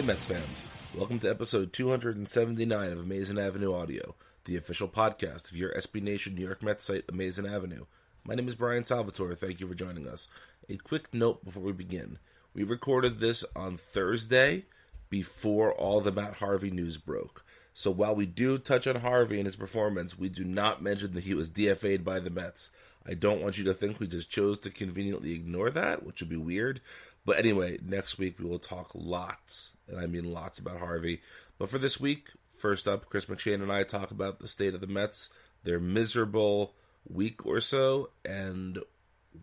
Ahoy, Mets fans. Welcome to episode 279 of Amazing Avenue Audio, the official podcast of your SB Nation New York Mets site, Amazing Avenue. My name is Brian Salvatore. Thank you for joining us. A quick note before we begin. We recorded this on Thursday before all the Matt Harvey news broke. So while we do touch on Harvey and his performance, we do not mention that he was DFA'd by the Mets. I don't want you to think we just chose to conveniently ignore that, which would be weird. But anyway, next week we will talk lots, and I mean lots about Harvey. But for this week, first up, Chris McShane and I talk about the state of the Mets, their miserable week or so, and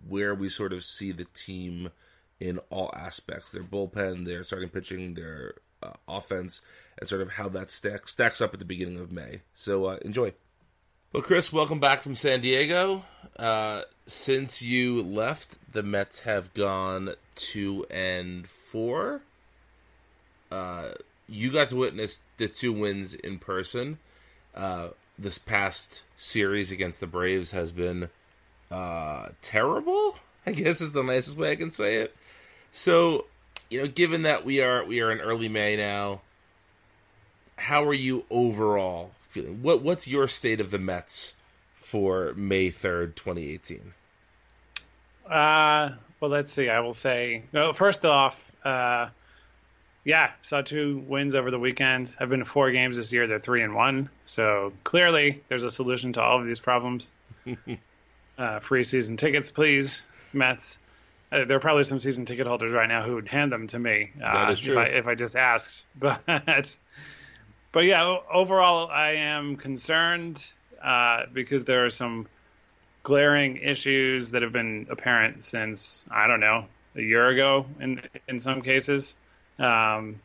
where we sort of see the team in all aspects their bullpen, their starting pitching, their uh, offense, and sort of how that stack, stacks up at the beginning of May. So uh, enjoy. Well, Chris, welcome back from San Diego. Uh, since you left, the Mets have gone two and four. Uh, you got to witness the two wins in person. Uh, this past series against the Braves has been uh, terrible. I guess is the nicest way I can say it. So, you know, given that we are we are in early May now, how are you overall feeling? What what's your state of the Mets for May third, twenty eighteen? Uh, well, let's see. I will say, no, first off, uh, yeah, saw two wins over the weekend. I've been to four games this year. They're three and one. So clearly, there's a solution to all of these problems. uh, free season tickets, please, Mets. Uh, there are probably some season ticket holders right now who would hand them to me uh, That is true. if I if I just asked. But but yeah, overall, I am concerned uh, because there are some glaring issues that have been apparent since I don't know a year ago in in some cases. Um,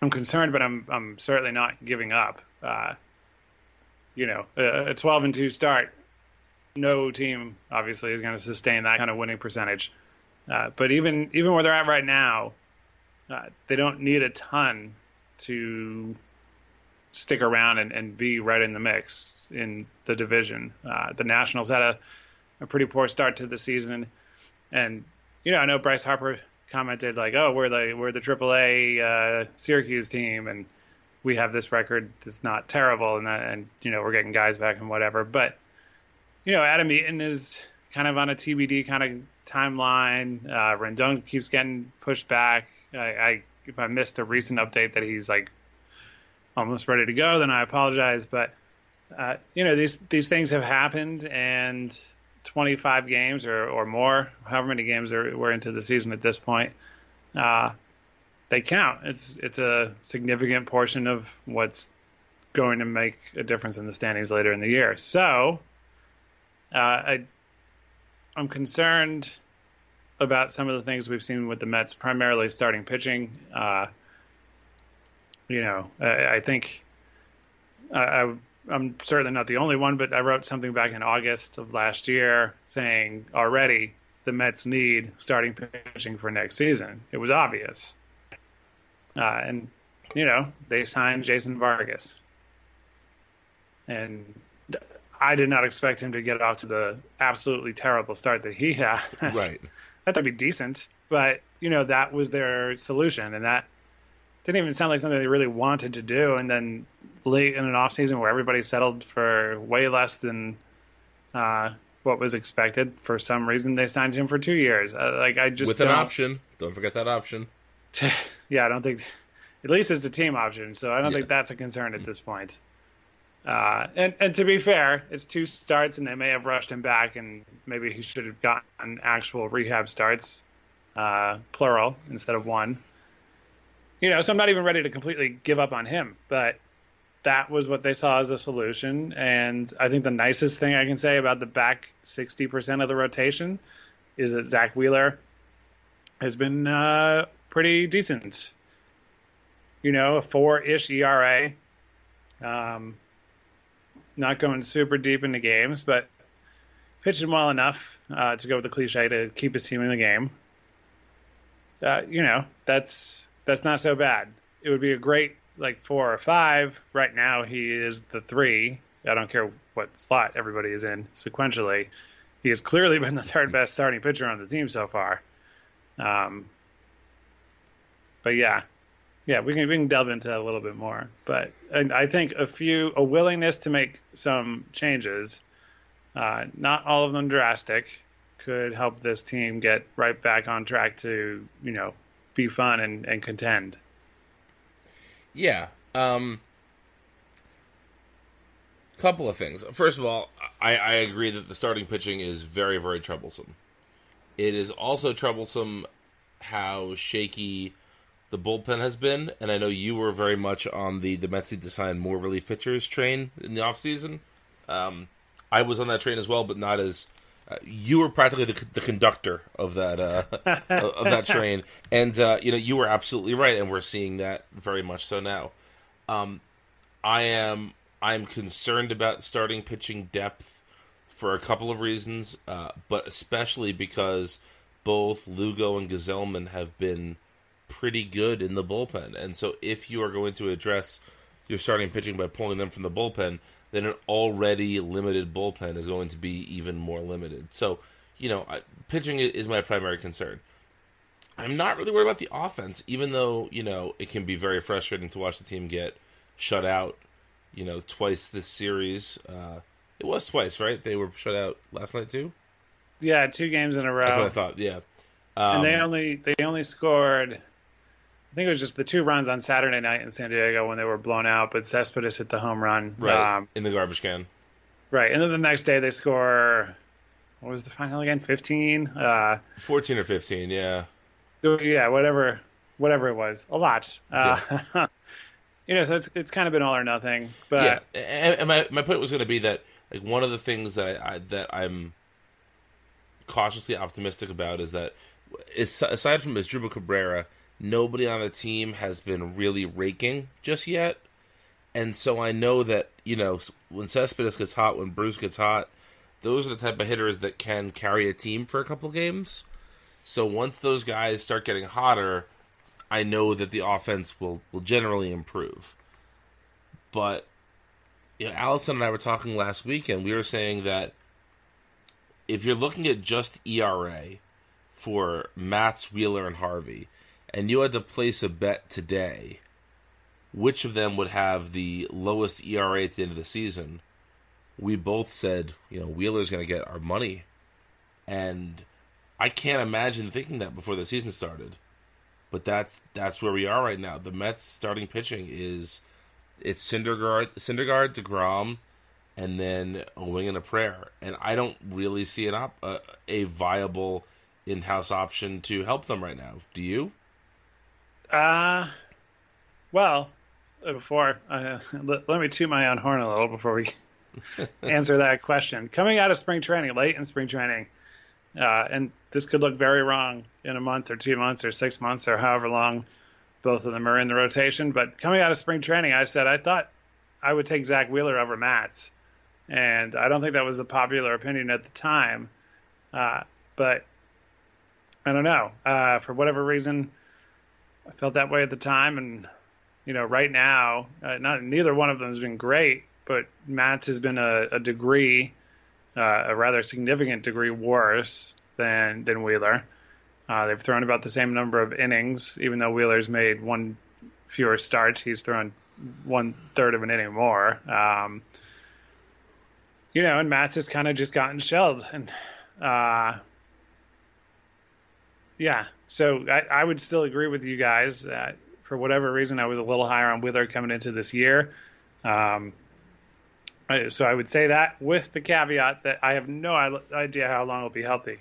I'm concerned, but I'm I'm certainly not giving up. Uh, you know, a, a 12 and two start, no team obviously is going to sustain that kind of winning percentage. Uh, but even even where they're at right now, uh, they don't need a ton to stick around and, and be right in the mix in the division. Uh, the Nationals had a, a pretty poor start to the season, and you know I know Bryce Harper commented like, "Oh, we're the we're the AAA uh, Syracuse team, and we have this record that's not terrible, and that, and you know we're getting guys back and whatever." But you know, Adam Eaton is kind of on a TBD kind of timeline. Uh, Rendon keeps getting pushed back. I, I if I missed a recent update that he's like almost ready to go, then I apologize. But uh, you know, these these things have happened, and 25 games or, or more, however many games we're into the season at this point, uh, they count. It's it's a significant portion of what's going to make a difference in the standings later in the year. So, uh, I I'm concerned about some of the things we've seen with the Mets, primarily starting pitching. Uh, you know, I, I think I, I'm certainly not the only one, but I wrote something back in August of last year saying already the Mets need starting pitching for next season. It was obvious. Uh, and, you know, they signed Jason Vargas. And I did not expect him to get off to the absolutely terrible start that he had. Right. That would be decent. But, you know, that was their solution. And that didn't even sound like something they really wanted to do. And then late in an off season where everybody settled for way less than uh, what was expected, for some reason they signed him for two years. Uh, like I just with an option. Don't forget that option. yeah, I don't think. At least it's a team option, so I don't Yeah. think that's a concern at this point. Uh, and and to be fair, it's two starts, and they may have rushed him back, and maybe he should have gotten actual rehab starts, uh, plural instead of one. You know, so I'm not even ready to completely give up on him, but that was what they saw as a solution. And I think the nicest thing I can say about the back 60% of the rotation is that Zack Wheeler has been uh, pretty decent. You know, a four-ish ERA. Um, not going super deep into games, but pitching well enough uh, to go with the cliche to keep his team in the game. Uh, you know, that's that's not so bad. It would be a great like four or five. Right now, he is the three. I don't care what slot everybody is in sequentially. He has clearly been the third best starting pitcher on the team so far. Um, but yeah, yeah, we can we can delve into that a little bit more. But and I think a few a willingness to make some changes, uh, not all of them drastic, could help this team get right back on track to you know be fun and, and contend. Yeah. Um couple of things. First of all, I, I agree that the starting pitching is very, very troublesome. It is also troublesome how shaky the bullpen has been, and I know you were very much on the the Mets need to sign more relief pitchers train in the offseason. Um, I was on that train as well, but not as uh, you were practically the, the conductor of that uh, of that train, and uh, you know you were absolutely right, and we're seeing that very much so now. Um, I am I'm concerned about starting pitching depth for a couple of reasons, uh, but especially because both Lugo and Gsellman have been pretty good in the bullpen, and so if you are going to address your starting pitching by pulling them from the bullpen, then an already limited bullpen is going to be even more limited. So, you know, I, pitching is my primary concern. I'm not really worried about the offense, even though you know it can be very frustrating to watch the team get shut out. You know, twice this series. Uh, it was twice, right? They were shut out last night too. Yeah, two games in a row. That's what I thought. Yeah. Um, and they only they only scored. I think it was just the two runs on Saturday night in San Diego when they were blown out, but Cespedes hit the home run. right Um, in the garbage can. right, and then the next day they score. What was the final again? Fifteen. Uh, Fourteen or fifteen. Yeah. yeah, whatever, whatever it was, a lot. Uh, you know, so it's it's kind of been all or nothing. But yeah, and, and my my point was going to be that like one of the things that I, I that I'm cautiously optimistic about is that is, aside from Asdrubal Cabrera, nobody on the team has been really raking just yet, and so I know that you know when Cespedes gets hot, when Bruce gets hot, those are the type of hitters that can carry a team for a couple games. So once those guys start getting hotter, I know that the offense will will generally improve. But you know, Allison and I were talking last week, and we were saying that if you're looking at just ERA for Matz, Wheeler, and Harvey, and you had to place a bet today, which of them would have the lowest ERA at the end of the season? We both said, you know, Wheeler's going to get our money. And I can't imagine thinking that before the season started. But that's that's where we are right now. The Mets starting pitching is it's Syndergaard, Syndergaard, Degrom, and then a wing and a prayer. And I don't really see an op- uh, a viable in-house option to help them right now. Do you? Uh, well, before uh, let, let me toot my own horn a little before we answer that question. Coming out of spring training, late in spring training, uh, and this could look very wrong in a month or two months or six months or however long both of them are in the rotation. But coming out of spring training, I said I thought I would take Zack Wheeler over Matz, and I don't think that was the popular opinion at the time. Uh, but I don't know. Uh, for whatever reason, I felt that way at the time, and you know, right now, uh, not neither one of them has been great, but Matz has been a, a degree, uh, a rather significant degree worse than than Wheeler. Uh, they've thrown about the same number of innings, even though Wheeler's made one fewer starts. He's thrown one third of an inning more. Um, you know, and Matz has kind of just gotten shelled, and uh, yeah. So I, I, would still agree with you guys. that for whatever reason, I was a little higher on Wheeler coming into this year. Um, so I would say that with the caveat that I have no idea how long he'll be healthy.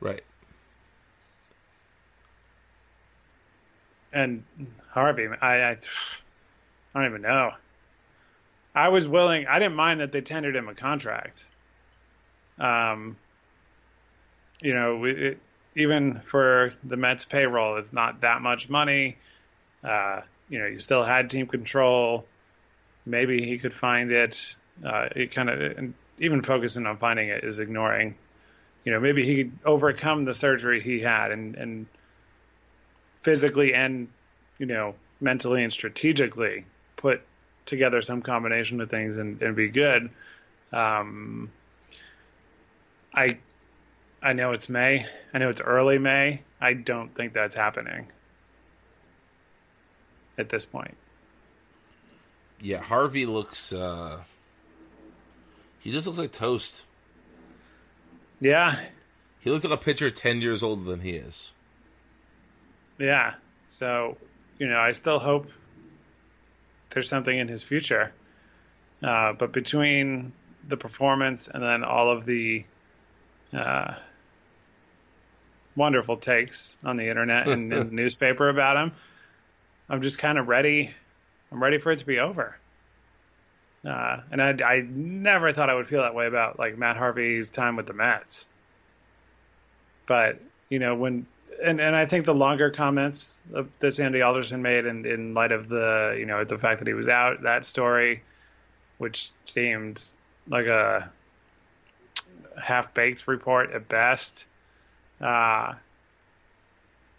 Right. and Harvey, I, I, I don't even know. I was willing. I didn't mind that they tendered him a contract. Um, you know, it, even for the Mets payroll, it's not that much money. Uh, you know, you still had team control. Maybe he could find it. Uh, it kind of even focusing on finding it is ignoring. You know, maybe he could overcome the surgery he had and and physically and you know mentally and strategically put together some combination of things and, and be good. Um, I I know it's May. I know it's early May. I don't think that's happening at this point. Yeah, Harvey looks uh he just looks like toast. Yeah. He looks like a pitcher 10 years older than he is. Yeah. So, you know, I still hope there's something in his future. Uh, but between the performance and then all of the uh, wonderful takes on the internet and in the newspaper about him, I'm just kind of ready. I'm ready for it to be over. Uh, and I, I never thought I would feel that way about like Matt Harvey's time with the Mets. But you know, when and and I think the longer comments that Sandy Alderson made in in light of the you know the fact that he was out that story, which seemed like a half baked report at best. Uh,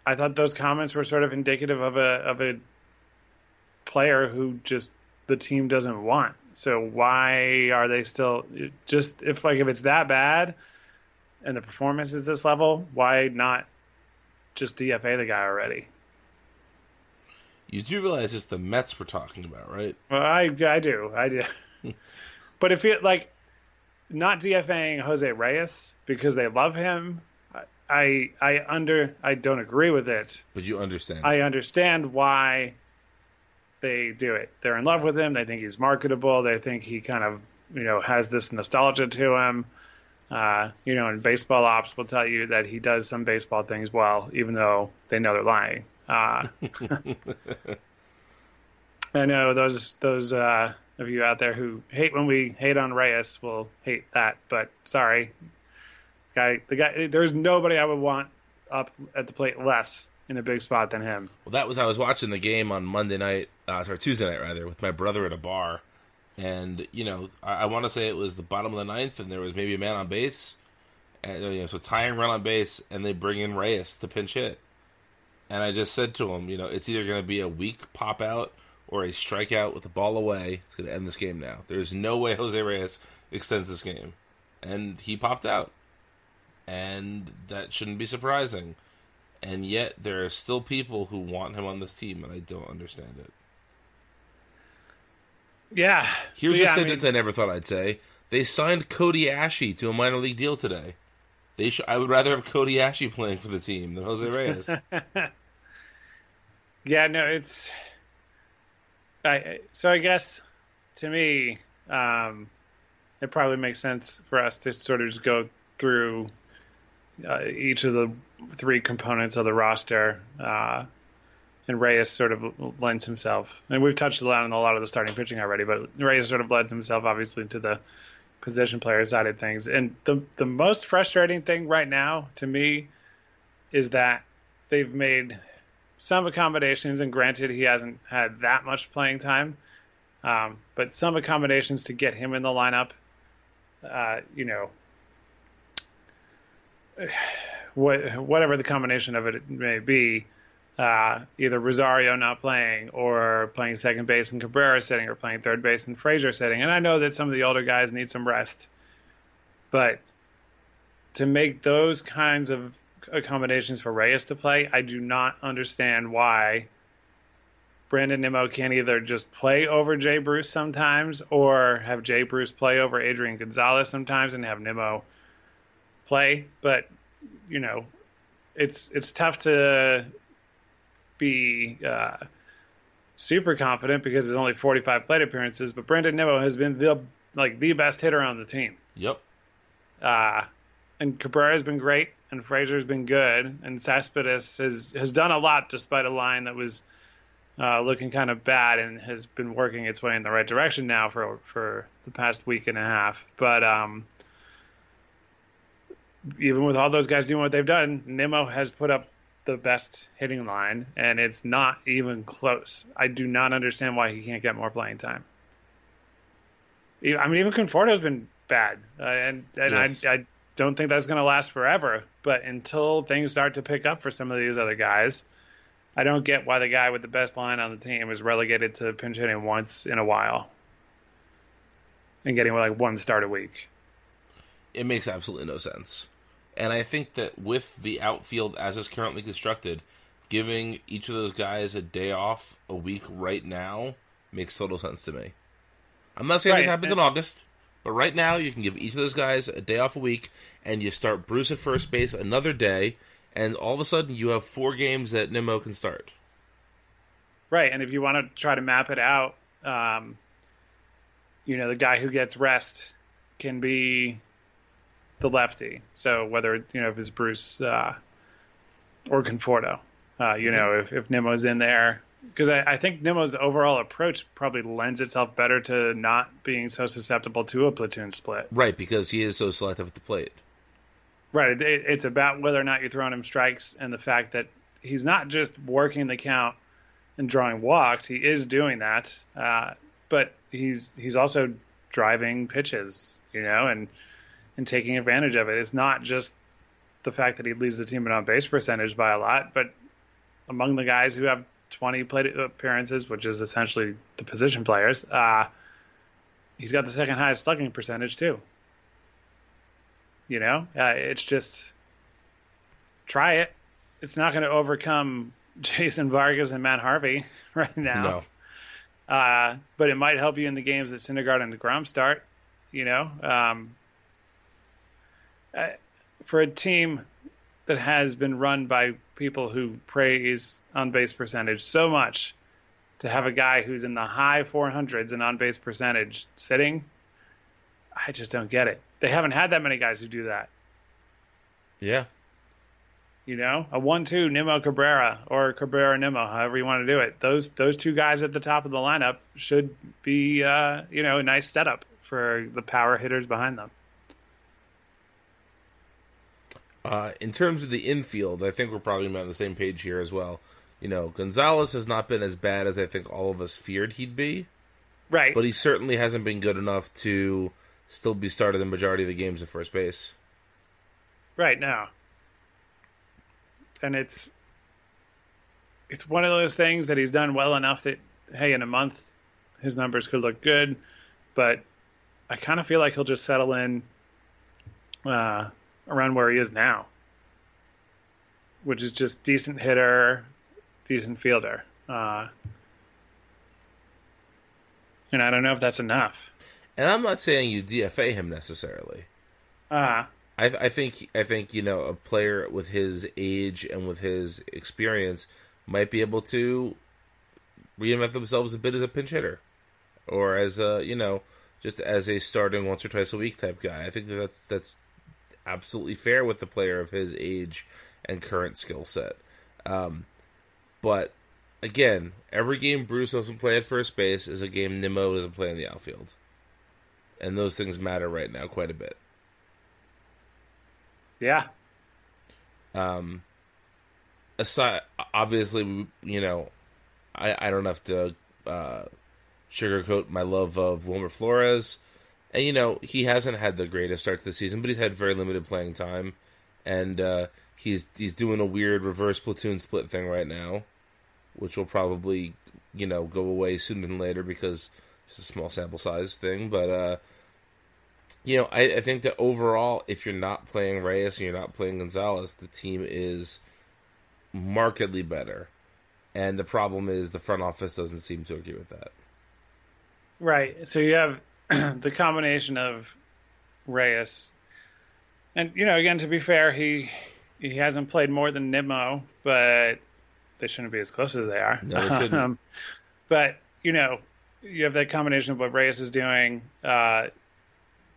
I thought those comments were sort of indicative of a of a player who just the team doesn't want. So why are they still just if like if it's that bad and the performance is this level, why not just DFA the guy already. You do realize it's the Mets we're talking about, right? Well, I I do, I do. but if it like not DFAing Jose Reyes because they love him, I I under I don't agree with it. But you understand. I understand why they do it. They're in love with him. They think he's marketable. They think he kind of you know has this nostalgia to him. Uh, you know, and baseball ops will tell you that he does some baseball things well, even though they know they're lying. Uh, I know those those uh, of you out there who hate when we hate on Reyes will hate that, but sorry, guy. The guy. There's nobody I would want up at the plate less in a big spot than him. Well, that was I was watching the game on Monday night, uh, sorry Tuesday night rather, with my brother at a bar and you know I, I want to say it was the bottom of the ninth, and there was maybe a man on base, and you know so tying run on base, and they bring in Reyes to pinch hit, And I just said to him, you know, it's either going to be a weak pop out or a strikeout with the ball away. It's going to end this game now. There's no way Jose Reyes extends this game. And he popped out. And that shouldn't be surprising. And yet there are still people who want him on this team, and I don't understand it. Yeah. Here's So, a yeah, I sentence I, mean- never thought I'd say. They signed Cody Asche to a minor league deal today. They sh- I would rather have Cody Asche playing for the team than Jose Reyes. Yeah, no, it's. I so I guess to me, um, it probably makes sense for us to sort of just go through uh, each of the three components of the roster, uh, and Reyes sort of lends himself. And we've touched on a lot of the starting pitching already, but Reyes sort of lends himself obviously to the position player side of things. And the the most frustrating thing right now to me is that they've made some accommodations, and granted, he hasn't had that much playing time, um, but some accommodations to get him in the lineup. Uh, you know, what, whatever the combination of it may be, uh, either Rosario not playing or playing second base and Cabrera sitting or playing third base and Frazier sitting. And I know that some of the older guys need some rest, but to make those kinds of accommodations for Reyes to play, I do not understand why Brandon Nimmo can't either just play over Jay Bruce sometimes or have Jay Bruce play over Adrian Gonzalez sometimes and have Nimmo play. But, you know, it's it's tough to be uh, super confident because there's only 45 plate appearances, but Brandon Nimmo has been the like the best hitter on the team. yep. Uh, and Cabrera's been great, and Frazier's been good, and Cespedes has has done a lot despite a line that was uh, looking kind of bad and has been working its way in the right direction now for for the past week and a half. But um, even with all those guys doing what they've done, Nimmo has put up the best hitting line, and it's not even close. I do not understand why he can't get more playing time. I mean, even Conforto's been bad, uh, and and Yes. I, I don't think that's going to last forever. But until things start to pick up for some of these other guys, I don't get why the guy with the best line on the team is relegated to pinch hitting once in a while and getting like one start a week. It makes absolutely no sense. And I think that with the outfield as is currently constructed, giving each of those guys a day off a week right now makes total sense to me. I'm not saying this Right, happens in August, but right now you can give each of those guys a day off a week, and you start Bruce at first base another day, and all of a sudden you have four games that Nimmo can start. Right, and if you want to try to map it out, um, you know, the guy who gets rest can be the lefty. So whether you know if it's Bruce uh, or Conforto, uh, you know, if if Nimmo's in there, because I, I think Nimmo's overall approach probably lends itself better to not being so susceptible to a platoon split. Right, because he is so selective at the plate. Right. It, it- it's about whether or not you're throwing him strikes and the fact that he's not just working the count and drawing walks. He is doing that, uh, but he's he's also driving pitches, you know, and and taking advantage of it. It's not just the fact that he leads the team in on base percentage by a lot, but among the guys who have 20 plate appearances, which is essentially the position players, uh, he's got the second highest slugging percentage too. You know, uh, it's just try it. It's not going to overcome Jason Vargas and Matt Harvey right now. No. Uh, but it might help you in the games that Syndergaard and Degrom start. You know, um, uh, for a team that has been run by people who praise on base percentage so much, to have a guy who's in the high 400s in on base percentage sitting, I just don't get it. They haven't had that many guys who do that. Yeah. You know, a one-two Nimmo Cabrera or Cabrera Nimmo, however you want to do it. Those those two guys at the top of the lineup should be, uh, you know, a nice setup for the power hitters behind them. Uh, in terms of the infield, I think we're probably on the same page here as well. You know, Gonzalez has not been as bad as I think all of us feared he'd be, Right. but he certainly hasn't been good enough to still be started the majority of the games at first base. Right now. And it's it's one of those things that he's done well enough that hey, in a month his numbers could look good, but I kind of feel like he'll just settle in uh, around where he is now, which is just decent hitter, decent fielder. Uh, and I don't know if that's enough. And I'm not saying you DFA him necessarily. Uh, I, I think I think you know a player with his age and with his experience might be able to reinvent themselves a bit as a pinch hitter, or as a you know just as a starting once or twice a week type guy. I think that that's that's absolutely fair with the player of his age and current skill set. Um, but again, every game Bruce doesn't play at first base is a game Nimmo doesn't play in the outfield, and those things matter right now quite a bit. yeah, Um, aside, obviously, you know, I, I don't have to uh, sugarcoat my love of Wilmer Flores. And, you know, he hasn't had the greatest start to the season, but he's had very limited playing time. And uh, he's he's doing a weird reverse platoon split thing right now, which will probably, you know, go away sooner than later because it's a small sample size thing. But, uh, you know, I, I think that overall, if you're not playing Reyes and you're not playing Gonzalez, the team is markedly better. And the problem is the front office doesn't seem to agree with that. right. So you have the combination of Reyes, and you know, again, to be fair, he he hasn't played more than Nimmo, but they shouldn't be as close as they are. No, they. Um, but you know, you have that combination of what Reyes is doing. Uh,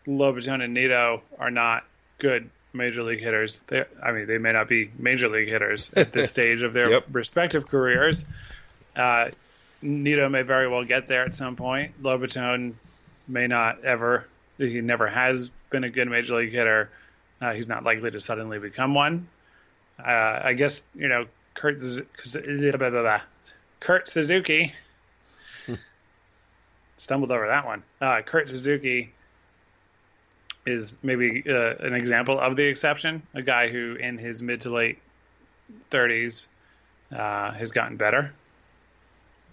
Lobaton and Nido are not good major league hitters. They, I mean, they may not be major league hitters at this stage of their Yep. respective careers. Uh, Nido may very well get there at some point. Lobaton may not ever. He never has been a good major league hitter. Uh, he's not likely to suddenly become one. Uh, I guess you know Kurt. Kurt Suzuki stumbled over that one. Uh, Kurt Suzuki is maybe uh, an example of the exception. A guy who, in his mid to late 30s, uh, has gotten better,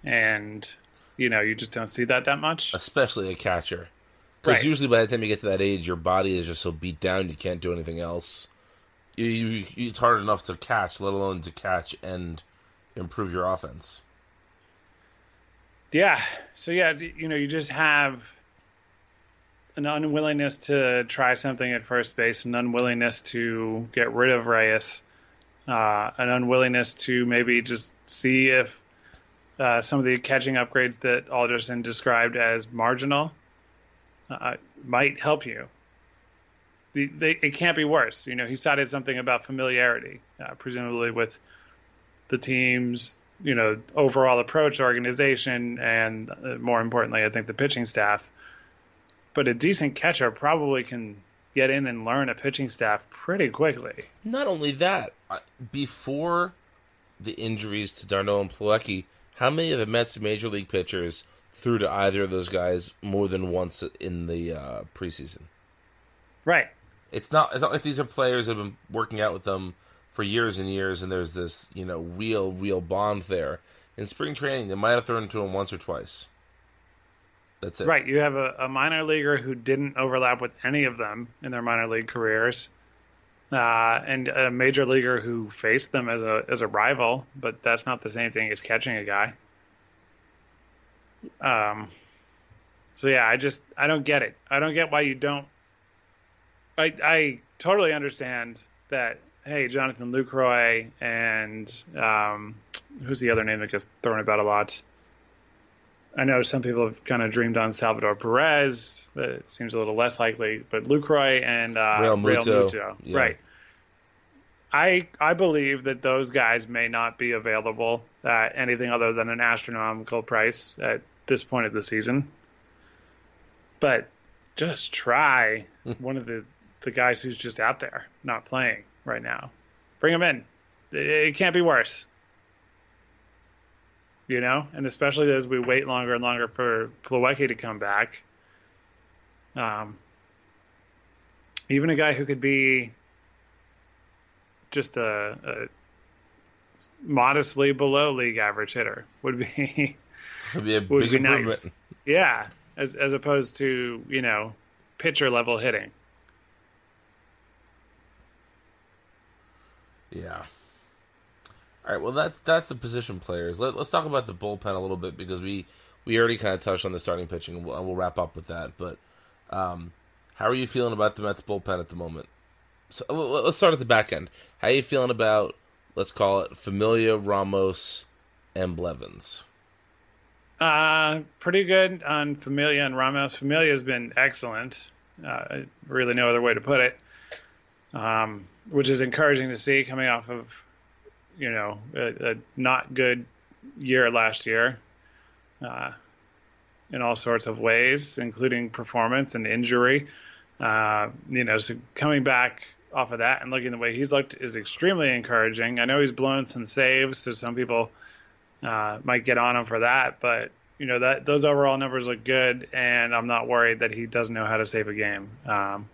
and you know you just don't see that that much. Especially a catcher. Because Right. usually by the time you get to that age, your body is just so beat down you can't do anything else. You, you, it's hard enough to catch, let alone to catch and improve your offense. Yeah. So yeah, you know, you just have an unwillingness to try something at first base, an unwillingness to get rid of Reyes, uh, an unwillingness to maybe just see if uh, some of the catching upgrades that Alderson described as marginal uh, might help you. The, they, it can't be worse. You know, he cited something about familiarity, uh, presumably with the team's you know overall approach, organization, and uh, more importantly, I think the pitching staff. But a decent catcher probably can get in and learn a pitching staff pretty quickly. Not only that, before the injuries to d'Arnaud and Plawecki, how many of the Mets major league pitchers threw to either of those guys more than once in the uh, preseason? Right. It's not. It's not like these are players that have been working out with them for years and years, and there's this you know real, real bond there. In spring training, they might have thrown to him once or twice. That's it. Right. You have a, a minor leaguer who didn't overlap with any of them in their minor league careers, uh, and a major leaguer who faced them as a as a rival. But that's not the same thing as catching a guy. Um. So yeah, I just I don't get it. I don't get why you don't. I I totally understand that. Hey, Jonathan Lucroy and um, who's the other name that gets thrown about a lot? I know some people have kind of dreamed on Salvador Perez. But it seems a little less likely, but Lucroy and uh, Real Realmuto, Muto, yeah. right? I I believe that those guys may not be available at anything other than an astronomical price at this point of the season. But just try one of the the guys who's just out there not playing right now. Bring him in. It, it can't be worse you know, and especially as we wait longer and longer for Plawecki to come back. Um, even a guy who could be just a, a modestly below league average hitter would be It'd be a would big be nice. Yeah, as as opposed to you know pitcher level hitting. Yeah. All right. Well, that's that's the position players. Let, let's talk about the bullpen a little bit because we we already kind of touched on the starting pitching. and We'll, we'll wrap up with that. But um, how are you feeling about the Mets bullpen at the moment? So let's start at the back end. How are you feeling about let's call it Familia, Ramos, and Blevins? Uh, pretty good on Familia and Ramos. Familia has been excellent. Uh, really, no other way to put it. Um, which is encouraging to see coming off of, you know, a, a not good year last year, uh, in all sorts of ways, including performance and injury. Uh, you know, so coming back off of that and looking the way he's looked is extremely encouraging. I know he's blown some saves, so some people uh, might get on him for that, but you know that those overall numbers look good, and I'm not worried that he doesn't know how to save a game. Um,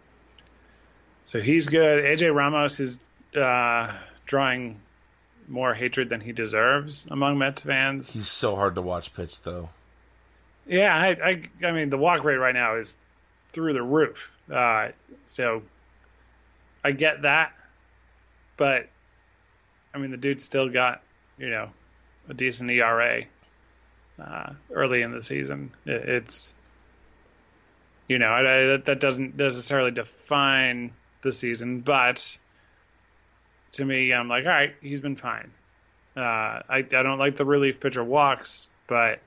so he's good. AJ Ramos is uh, drawing more hatred than he deserves among Mets fans. He's so hard to watch pitch, though. Yeah, I, I, I mean the walk rate right now is through the roof. Uh, so I get that, but I mean the dude still got you know a decent ERA uh, early in the season. It, it's you know I, I, that, that doesn't necessarily define the season, but to me, I'm like, all right, he's been fine. Uh, I I don't like the relief pitcher walks, but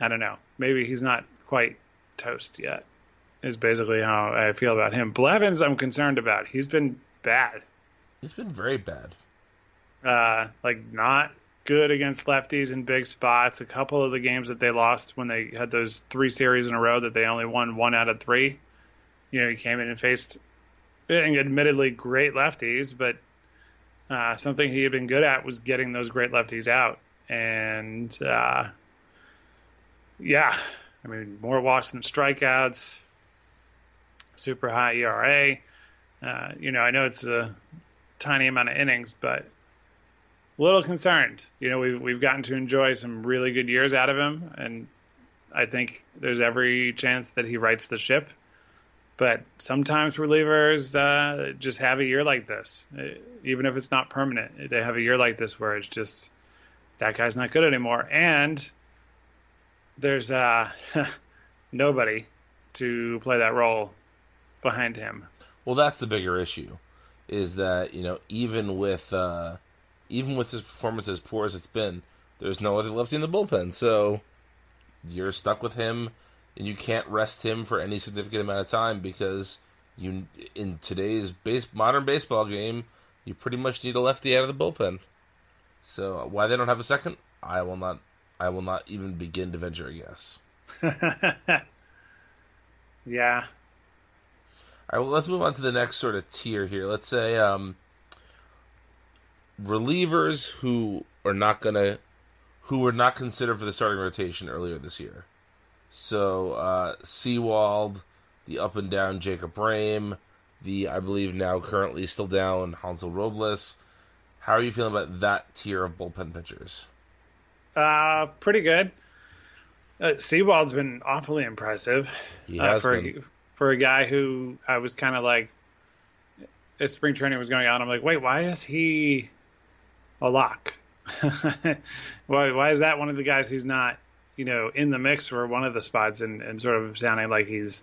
I don't know. Maybe he's not quite toast yet. Is basically how I feel about him. Blevins, I'm concerned about. He's been bad. He's been very bad. Uh, like not good against lefties in big spots. A couple of the games that they lost when they had those three series in a row that they only won one out of three. You know, he came in and faced, and admittedly, great lefties, but uh, something he had been good at was getting those great lefties out. And uh, yeah, I mean, more walks than strikeouts, super high ERA. Uh, you know, I know it's a tiny amount of innings, but a little concerned. You know, we've we've gotten to enjoy some really good years out of him, and I think there's every chance that he rights the ship. But sometimes relievers uh, just have a year like this, Uh, even if it's not permanent. They have a year like this where it's just that guy's not good anymore, and there's uh, nobody to play that role behind him. Well, that's the bigger issue, is that you know even with uh, even with his performance as poor as it's been, there's no other lefty in the bullpen, so you're stuck with him, and you can't rest him for any significant amount of time because you in today's base modern baseball game, you pretty much need a lefty out of the bullpen. So why they don't have a second, I will not. I will not even begin to venture a guess. Yeah, All right, well, let's move on to the next sort of tier here. Let's say um, relievers who are not gonna, who were not considered for the starting rotation earlier this year. So uh, Sewald, the up and down Jacob Rhame, the I believe now currently still down Hansel Robles. How are you feeling about that tier of bullpen pitchers? uh, pretty good. Uh, Sewald's been awfully impressive. Uh, for been. A, for a guy who I was kind of like, as spring training was going on, I'm like, wait, why is he a lock? why why is that one of the guys who's not, you know, in the mix for one of the spots and, and sort of sounding like he's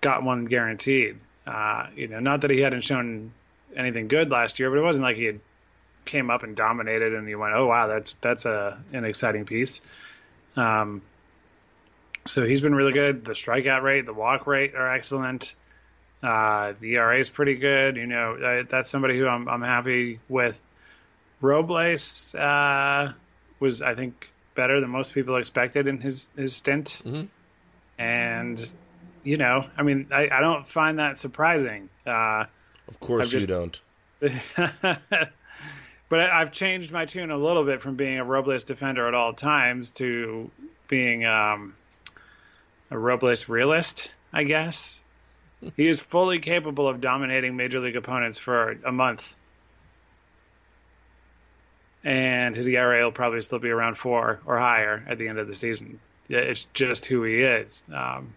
got one guaranteed? Uh, you know, not that he hadn't shown anything good last year, but it wasn't like he had came up and dominated and you went, oh wow, that's that's a an exciting piece. Um, so he's been really good. The strikeout rate, the walk rate are excellent. Uh, the ERA is pretty good. You know, uh, that's somebody who I'm I'm happy with. Robles uh, was, I think, better than most people expected in his his stint, Mhm. and you know, I mean, I, I don't find that surprising. Uh, Of course, I've you don't. but I've changed my tune a little bit from being a Robles defender at all times to being um, a Robles realist, I guess. he is fully capable of dominating major league opponents for a month. And his ERA will probably still be around four or higher at the end of the season. It's just who he is. Um,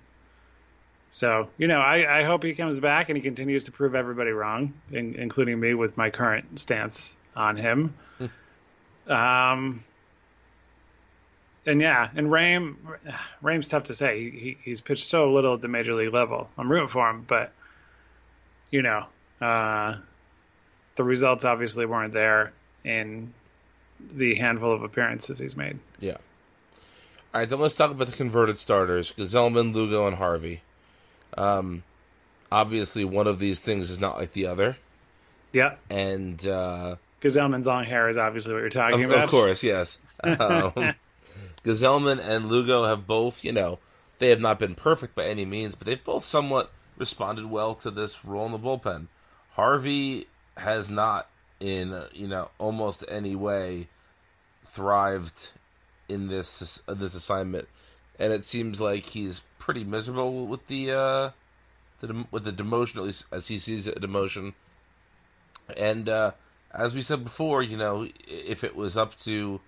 so, you know, I, I, hope he comes back and he continues to prove everybody wrong, in, including me with my current stance on him. um, and yeah, and Rhame, Rhame's tough to say. He, he, he's pitched so little at the major league level. I'm rooting for him, but you know, uh, the results obviously weren't there in the handful of appearances he's made. Yeah. All right, then let's talk about the converted starters: Gsellman, Lugo, and Harvey. Um, obviously, one of these things is not like the other. Yeah. And uh, Gsellman's long hair is obviously what you're talking of, about. Of course, yes. Um, Gsellman and Lugo have both, you know, they have not been perfect by any means, but they've both somewhat responded well to this role in the bullpen. Harvey has not, in you know, almost any way, thrived in this in this assignment, and it seems like he's pretty miserable with the uh, the with the demotion, at least as he sees it, a demotion. And uh, as we said before, you know, if it was up to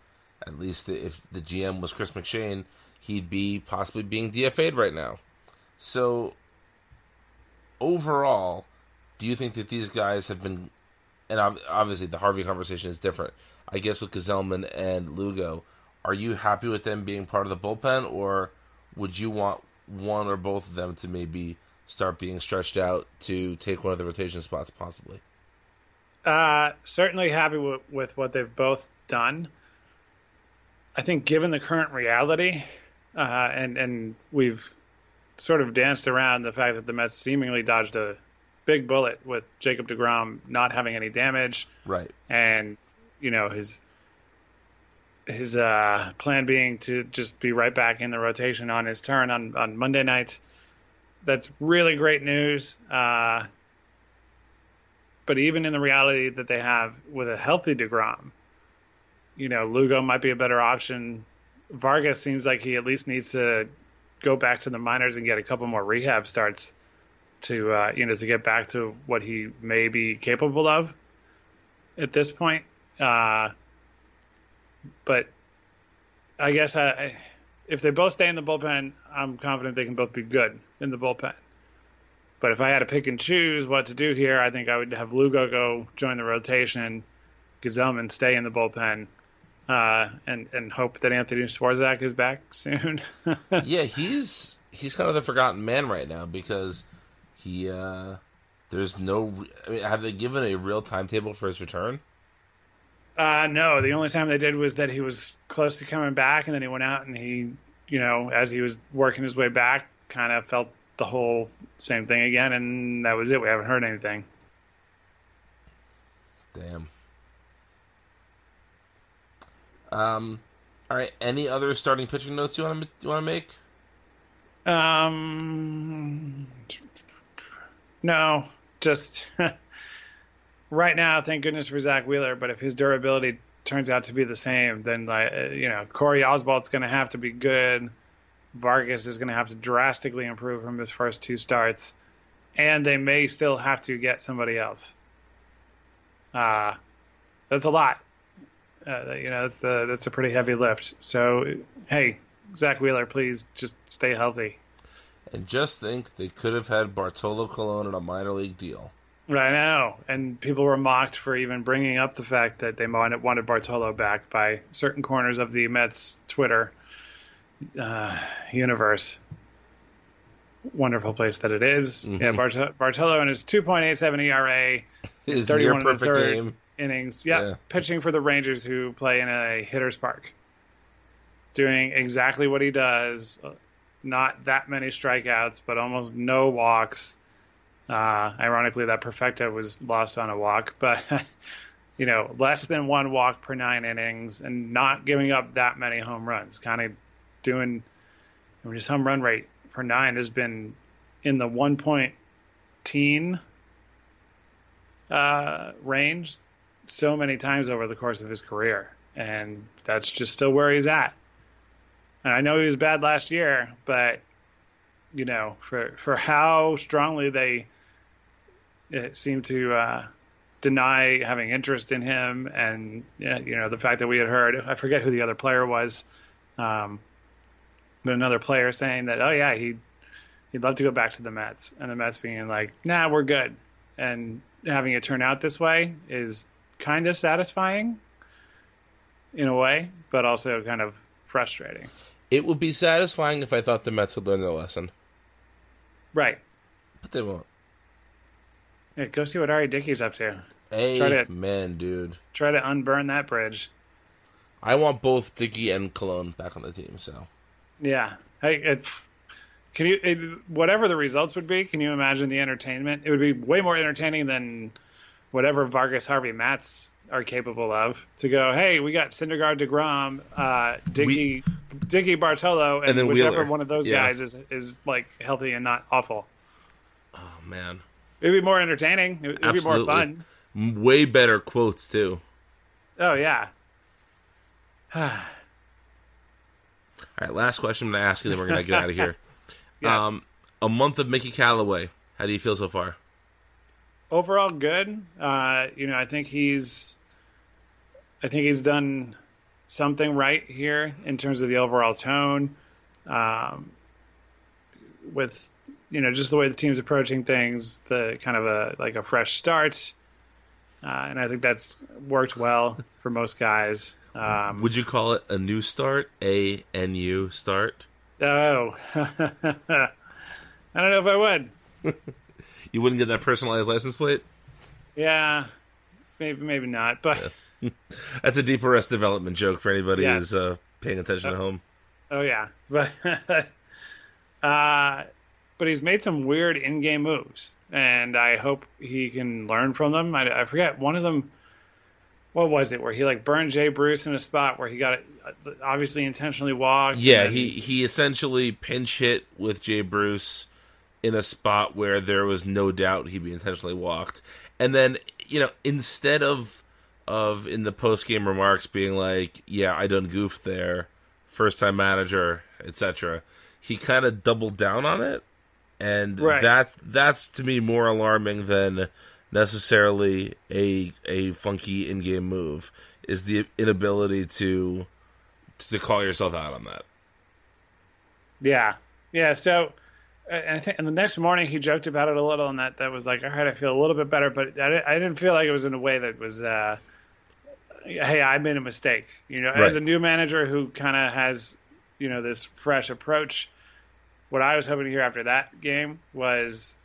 at least if the GM was Chris McShane, he'd be possibly being DFA'd right now. So overall, do you think that these guys have been, and obviously the Harvey conversation is different. I guess with Gsellman and Lugo, are you happy with them being part of the bullpen, or would you want one or both of them to maybe start being stretched out to take one of the rotation spots, possibly? Uh, certainly happy with, with what they've both done. I think, given the current reality, uh, and and we've sort of danced around the fact that the Mets seemingly dodged a big bullet with Jacob Degrom not having any damage, right? And you know his his uh, plan being to just be right back in the rotation on his turn on on Monday night. That's really great news. Uh, but even in the reality that they have with a healthy Degrom, you know, Lugo might be a better option. Vargas seems like he at least needs to go back to the minors and get a couple more rehab starts to uh, you know to get back to what he may be capable of at this point. Uh, but I guess I, if they both stay in the bullpen, I'm confident they can both be good in the bullpen. But if I had to pick and choose what to do here, I think I would have Lugo go join the rotation, Gsellman stay in the bullpen, uh, and and hope that Anthony Swarzak is back soon. yeah, he's he's kind of the forgotten man right now because he uh, there's no. I mean, have they given a real timetable for his return? Uh, no, the only time they did was that he was close to coming back, and then he went out and he, you know, as he was working his way back, kind of felt the whole same thing again, and that was it. We haven't heard anything. Damn. Um, all right. Any other starting pitching notes you want to you want to make? Um, no, just right now. Thank goodness for Zack Wheeler. But if his durability turns out to be the same, then like uh, you know, Corey Oswalt's going to have to be good. Vargas is going to have to drastically improve from his first two starts, and they may still have to get somebody else. Uh, that's a lot. Uh, you know, that's the that's a pretty heavy lift. So, hey, Zack Wheeler, please just stay healthy. And just think, they could have had Bartolo Colon in a minor league deal. Right, I know, and people were mocked for even bringing up the fact that they wanted, wanted Bartolo back by certain corners of the Mets Twitter uh, universe. Wonderful place that it is. Mm-hmm. Yeah, Bart- Bartolo and his 2.87 ERA, his 31 perfect game innings. Yep, yeah, pitching for the Rangers who play in a hitter's park. Doing exactly what he does. Not that many strikeouts, but almost no walks. Uh, ironically, that perfecta was lost on a walk, but you know, less than one walk per nine innings, and not giving up that many home runs. Kind of doing I mean, his home run rate per nine has been in the one point teen uh, range so many times over the course of his career, and that's just still where he's at. And I know he was bad last year, but you know, for for how strongly they seem to uh, deny having interest in him, and you know the fact that we had heard I forget who the other player was, um, but another player saying that oh yeah he he'd love to go back to the Mets, and the Mets being like nah we're good, and having it turn out this way is kind of satisfying in a way, but also kind of frustrating. It would be satisfying if I thought the Mets would learn their lesson, Right. but they won't. Yeah, go see what R.A. Dickey's up to. Hey, Try to- man, dude. Try to unburn that bridge. I want both Dickey and Colon back on the team. So Yeah. Hey, it, can you it, whatever the results would be? Can you imagine the entertainment? It would be way more entertaining than whatever Vargas Harvey Matz are capable of. To go, hey, we got Syndergaard, Degrom, uh, Dickey, Dickey Bartolo, and, And then whichever Wheeler. one of those Yeah. guys is is like healthy and not awful. oh man, It'd be more entertaining. It- It'd be more fun. Way better quotes too. Oh yeah. All right, last question I'm gonna ask you, then we're gonna get out of here. Yes. Um, a month of Mickey Callaway. How do you feel so far? overall good. Uh, you know, I think he's, I think he's done something right here in terms of the overall tone, um, with you know just the way the team's approaching things, the kind of a like a fresh start, uh, and I think that's worked well for most guys. Um, Would you call it a new start? A N U start? oh, I don't know if I would. You wouldn't get that personalized license plate? Yeah, maybe maybe not, but. That's a deep Arrested Development joke for anybody Yes. who's uh, paying attention at home. Oh yeah, but uh, but he's made some weird in-game moves, and I hope he can learn from them. I, I forget one of them. What was it? Where he like burned Jay Bruce in a spot where he got it uh, obviously intentionally walked. Yeah, then- he he essentially pinch hit with Jay Bruce in a spot where there was no doubt he'd be intentionally walked. And then, you know, instead of of in the post game remarks being like, "Yeah, I done goofed there, first time manager, etc." He kind of doubled down on it, and Right. that that's to me more alarming than necessarily a a funky in game move. Is the inability to to call yourself out on that. Yeah, yeah. So, and I think, and the next morning he joked about it a little, and that that was like, all right, I feel a little bit better, but I, I didn't feel like it was in a way that was, uh, hey, I made a mistake. You know, as a new manager who kind of has, you know, this fresh approach. What I was hoping to hear after that game was,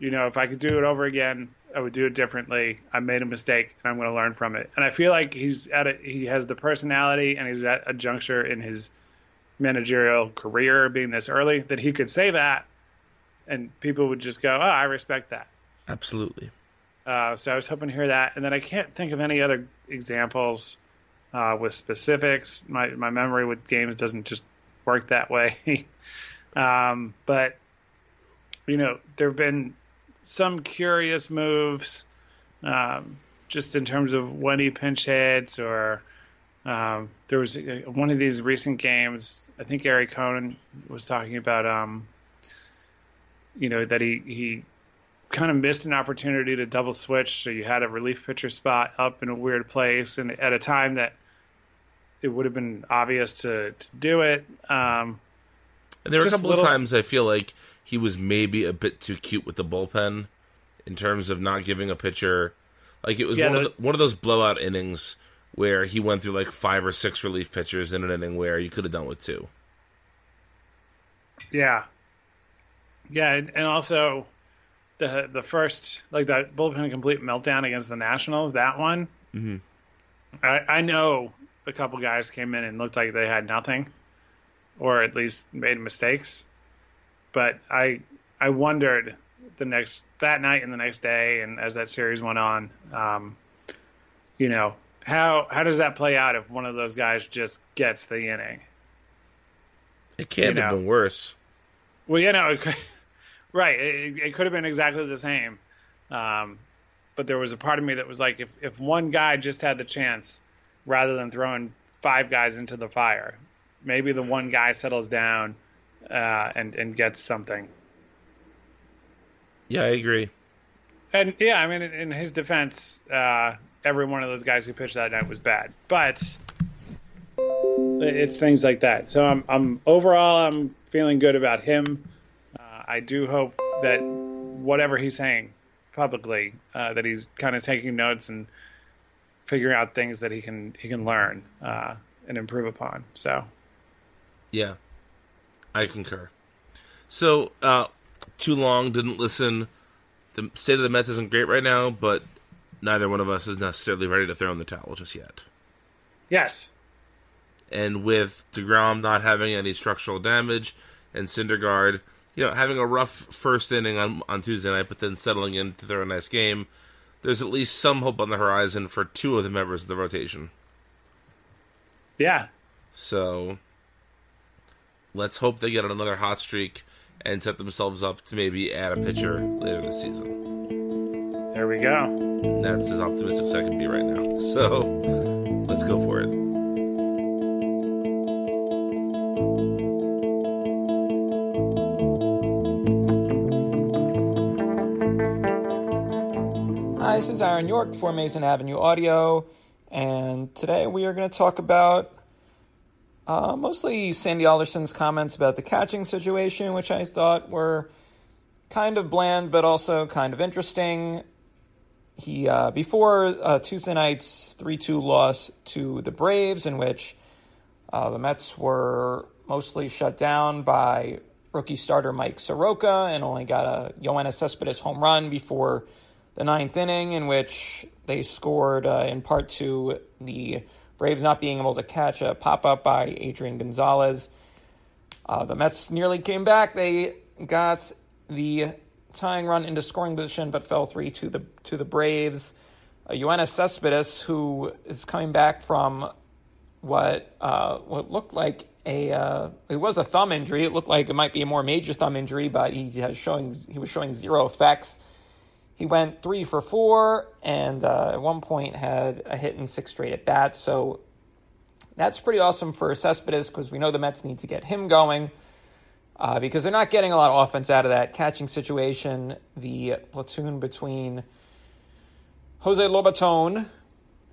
you know, if I could do it over again, I would do it differently. I made a mistake, and I'm going to learn from it. And I feel like he's at a, he has the personality, and he's at a juncture in his managerial career being this early that he could say that and people would just go, oh, I respect that. Absolutely. Uh, so I was hoping to hear that. And then I can't think of any other examples uh, with specifics. My, my memory with games doesn't just work that way. um, but, you know, there have been some curious moves um, just in terms of when he pinch hits or um, there was uh, one of these recent games. I think Gary Cohen was talking about, um, you know, that he he kind of missed an opportunity to double switch. So you had a relief pitcher spot up in a weird place, and at a time that it would have been obvious to, to do it. Um, And there were a couple little of times I feel like he was maybe a bit too cute with the bullpen in terms of not giving a pitcher like it was Yeah, one of the- the, one of those blowout innings where he went through like five or six relief pitchers in an inning where you could have done with two. Yeah, yeah, and, and also the the first like that bullpen complete meltdown against the Nationals. That one, mm-hmm. I, I know a couple guys came in and looked like they had nothing, or at least made mistakes. But I I wondered the next that night and the next day, and as that series went on, um, you know how how does that play out if one of those guys just gets the inning? It can't You have know. been worse. Well, you know, it could, right. It, it could have been exactly the same. Um, but there was a part of me that was like, if, if one guy just had the chance, rather than throwing five guys into the fire, maybe the one guy settles down uh, and and gets something. Yeah, I agree. And yeah, I mean, in, in his defense, uh, every one of those guys who pitched that night was bad, but it's things like that. So I'm, I'm overall, I'm feeling good about him. I do hope that whatever he's saying publicly, uh, that he's kind of taking notes and figuring out things that he can he can learn uh, and improve upon. So, yeah, I concur. So, uh, too long didn't listen. The state of the Mets isn't great right now, but neither one of us is necessarily ready to throw in the towel just yet. Yes. And with Degrom not having any structural damage, and Syndergaard, you know, having a rough first inning on on Tuesday night, but then settling into their nice game, there's at least some hope on the horizon for two of the members of the rotation. Yeah. So let's hope they get another hot streak and set themselves up to maybe add a pitcher later this season. There we go. That's as optimistic as I can be right now. So let's go for it. This is Aaron York for Amazing Avenue Audio, and today we are going to talk about uh, mostly Sandy Alderson's comments about the catching situation, which I thought were kind of bland but also kind of interesting. He uh, before uh, Tuesday night's three-two loss to the Braves, in which uh, the Mets were mostly shut down by rookie starter Mike Soroka and only got a Yoenis Cespedes home run before the ninth inning, in which they scored uh, in part to the Braves not being able to catch a pop up by Adrian Gonzalez. Uh, the Mets nearly came back. They got the tying run into scoring position, but fell three to the to the Braves. Uh, Cespedes, who is coming back from what uh, what looked like a uh, it was a thumb injury. It looked like it might be a more major thumb injury, but he has showing he was showing zero effects. He went three for four, and uh, at one point had a hit in six straight at bats. So that's pretty awesome for Cespedes because we know the Mets need to get him going uh, because they're not getting a lot of offense out of that catching situation. The platoon between Jose Lobaton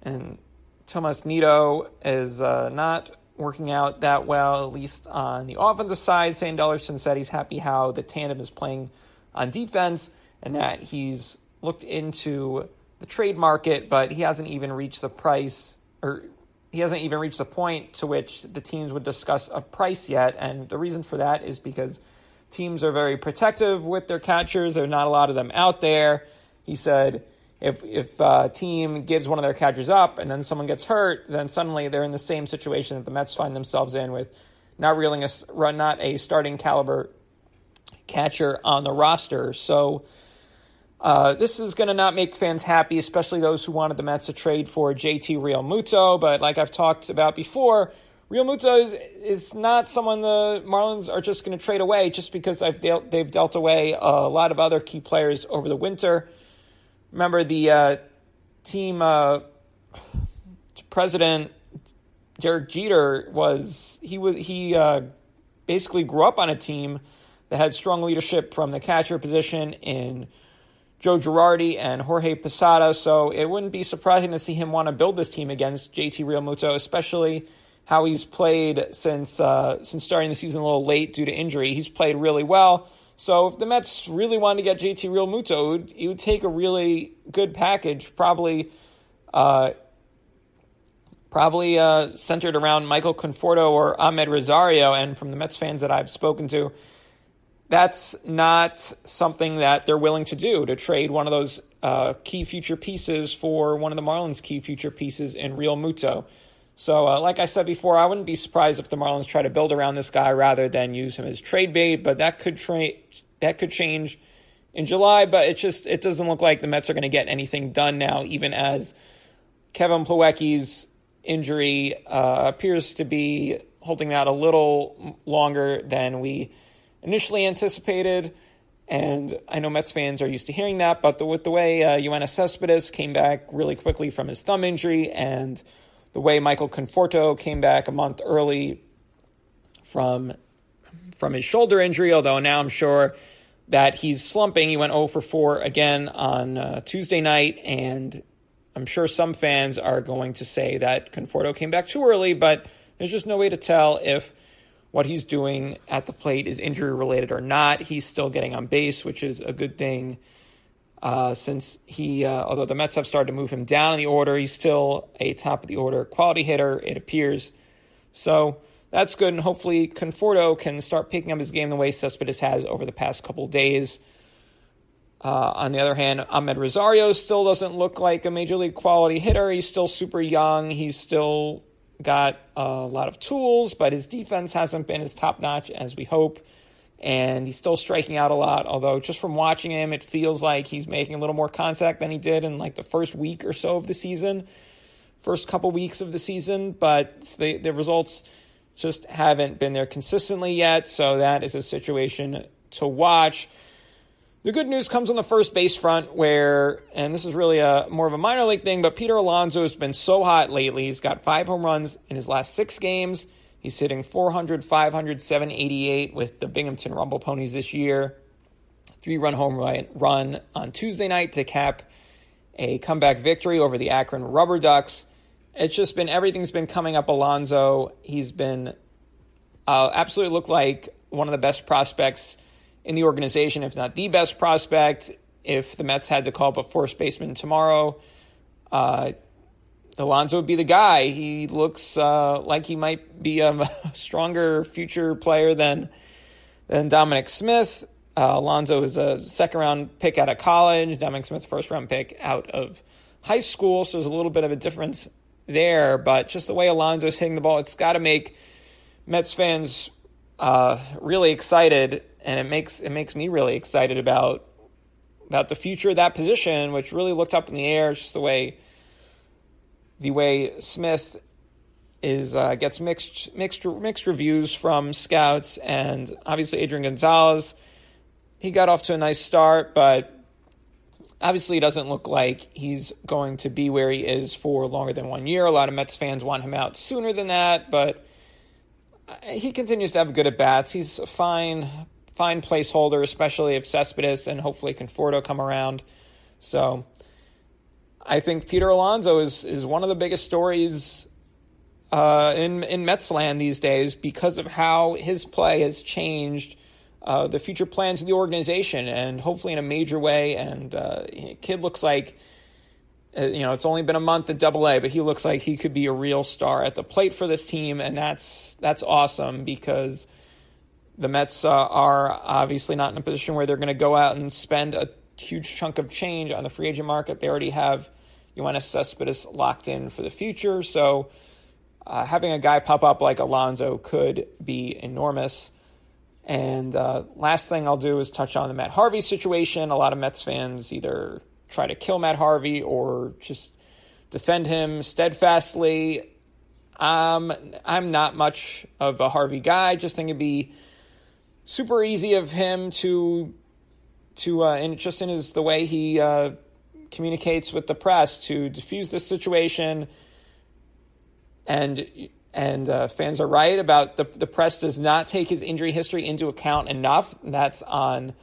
and Tomas Nido is uh, not working out that well, at least on the offensive side. Sandy Alderson said he's happy how the tandem is playing on defense and that he's looked into the trade market, but he hasn't even reached the price or he hasn't even reached the point to which the teams would discuss a price yet. And the reason for that is because teams are very protective with their catchers. There are not a lot of them out there. He said if if a team gives one of their catchers up and then someone gets hurt, then suddenly they're in the same situation that the Mets find themselves in with not reeling a not a starting caliber catcher on the roster. So uh, this is going to not make fans happy, especially those who wanted the Mets to trade for JT Realmuto. But like I've talked about before, Realmuto is, is not someone the Marlins are just going to trade away just because they've dealt, they've dealt away a lot of other key players over the winter. Remember the uh, team uh, president Derek Jeter was he was he uh, basically grew up on a team that had strong leadership from the catcher position in Joe Girardi and Jorge Posada, so it wouldn't be surprising to see him want to build this team against JT Realmuto, especially how he's played since uh, since starting the season a little late due to injury. He's played really well. So if the Mets really wanted to get JT Realmuto, it would, it would take a really good package, probably uh, probably uh, centered around Michael Conforto or Amed Rosario. And from the Mets fans that I've spoken to, that's not something that they're willing to do to trade one of those uh, key future pieces for one of the Marlins' key future pieces in Realmuto. So, uh, like I said before, I wouldn't be surprised if the Marlins try to build around this guy rather than use him as trade bait. But that could that could change in July. But it just it doesn't look like the Mets are going to get anything done now, even as Kevin Plawecki's injury uh, appears to be holding out a little longer than we initially anticipated. And I know Mets fans are used to hearing that, but the, with the way uh, Yoenis Cespedes came back really quickly from his thumb injury and the way Michael Conforto came back a month early from from his shoulder injury, although now I'm sure that he's slumping. He went 0 for 4 again on uh, Tuesday night, and I'm sure some fans are going to say that Conforto came back too early, but there's just no way to tell if what he's doing at the plate is injury related or not. He's still getting on base, which is a good thing. Uh, since he, uh, although the Mets have started to move him down in the order, he's still a top of the order quality hitter, it appears. So that's good, and hopefully Conforto can start picking up his game the way Cespedes has over the past couple days. Uh, on the other hand, Amed Rosario still doesn't look like a major league quality hitter. He's still super young. He's still got a lot of tools, but his defense hasn't been as top notch as we hope. And he's still striking out a lot, although just from watching him, it feels like he's making a little more contact than he did in like the first week or so of the season, first couple weeks of the season. But the, the results just haven't been there consistently yet. So that is a situation to watch. The good news comes on the first base front, where, and this is really a more of a minor league thing, but Peter Alonso has been so hot lately. He's got five home runs in his last six games. He's hitting 400, 500, 788 with the Binghamton Rumble Ponies this year. Three run home run on Tuesday night to cap a comeback victory over the Akron Rubber Ducks. It's just been everything's been coming up Alonso. He's been uh, absolutely looked like one of the best prospects in the organization, if not the best prospect. If the Mets had to call up a first baseman tomorrow, uh, Alonso would be the guy. He looks uh, like he might be a stronger future player than than Dominic Smith. Uh, Alonso is a second round pick out of college. Dominic Smith, first round pick out of high school. So there's a little bit of a difference there. But just the way Alonso is hitting the ball, it's got to make Mets fans uh, really excited and it makes it makes me really excited about about the future of that position, which really looked up in the air. Just the way the way Smith is uh, gets mixed mixed mixed reviews from scouts, and obviously Adrian Gonzalez. He got off to a nice start, but obviously it doesn't look like he's going to be where he is for longer than one year. A lot of Mets fans want him out sooner than that, but he continues to have good at bats. He's a fine fine placeholder, especially if Cespedes and hopefully Conforto come around. So I think Peter Alonso is is one of the biggest stories uh, in in Mets land these days because of how his play has changed uh, the future plans of the organization, and hopefully in a major way. And uh, kid looks like. Uh, you know, it's only been a month at Double A, but he looks like he could be a real star at the plate for this team, and that's that's awesome because the Mets uh, are obviously not in a position where they're going to go out and spend a huge chunk of change on the free agent market. They already have Yoenis Cespedes locked in for the future. So uh, having a guy pop up like Alonso could be enormous. And uh, last thing I'll do is touch on the Matt Harvey situation. A lot of Mets fans either try to kill Matt Harvey or just defend him steadfastly. Um, I'm not much of a Harvey guy. Just think it'd be super easy of him to to uh, and just in his the way he uh, communicates with the press to diffuse the situation. And and uh, fans are right about the the press does not take his injury history into account enough. That's on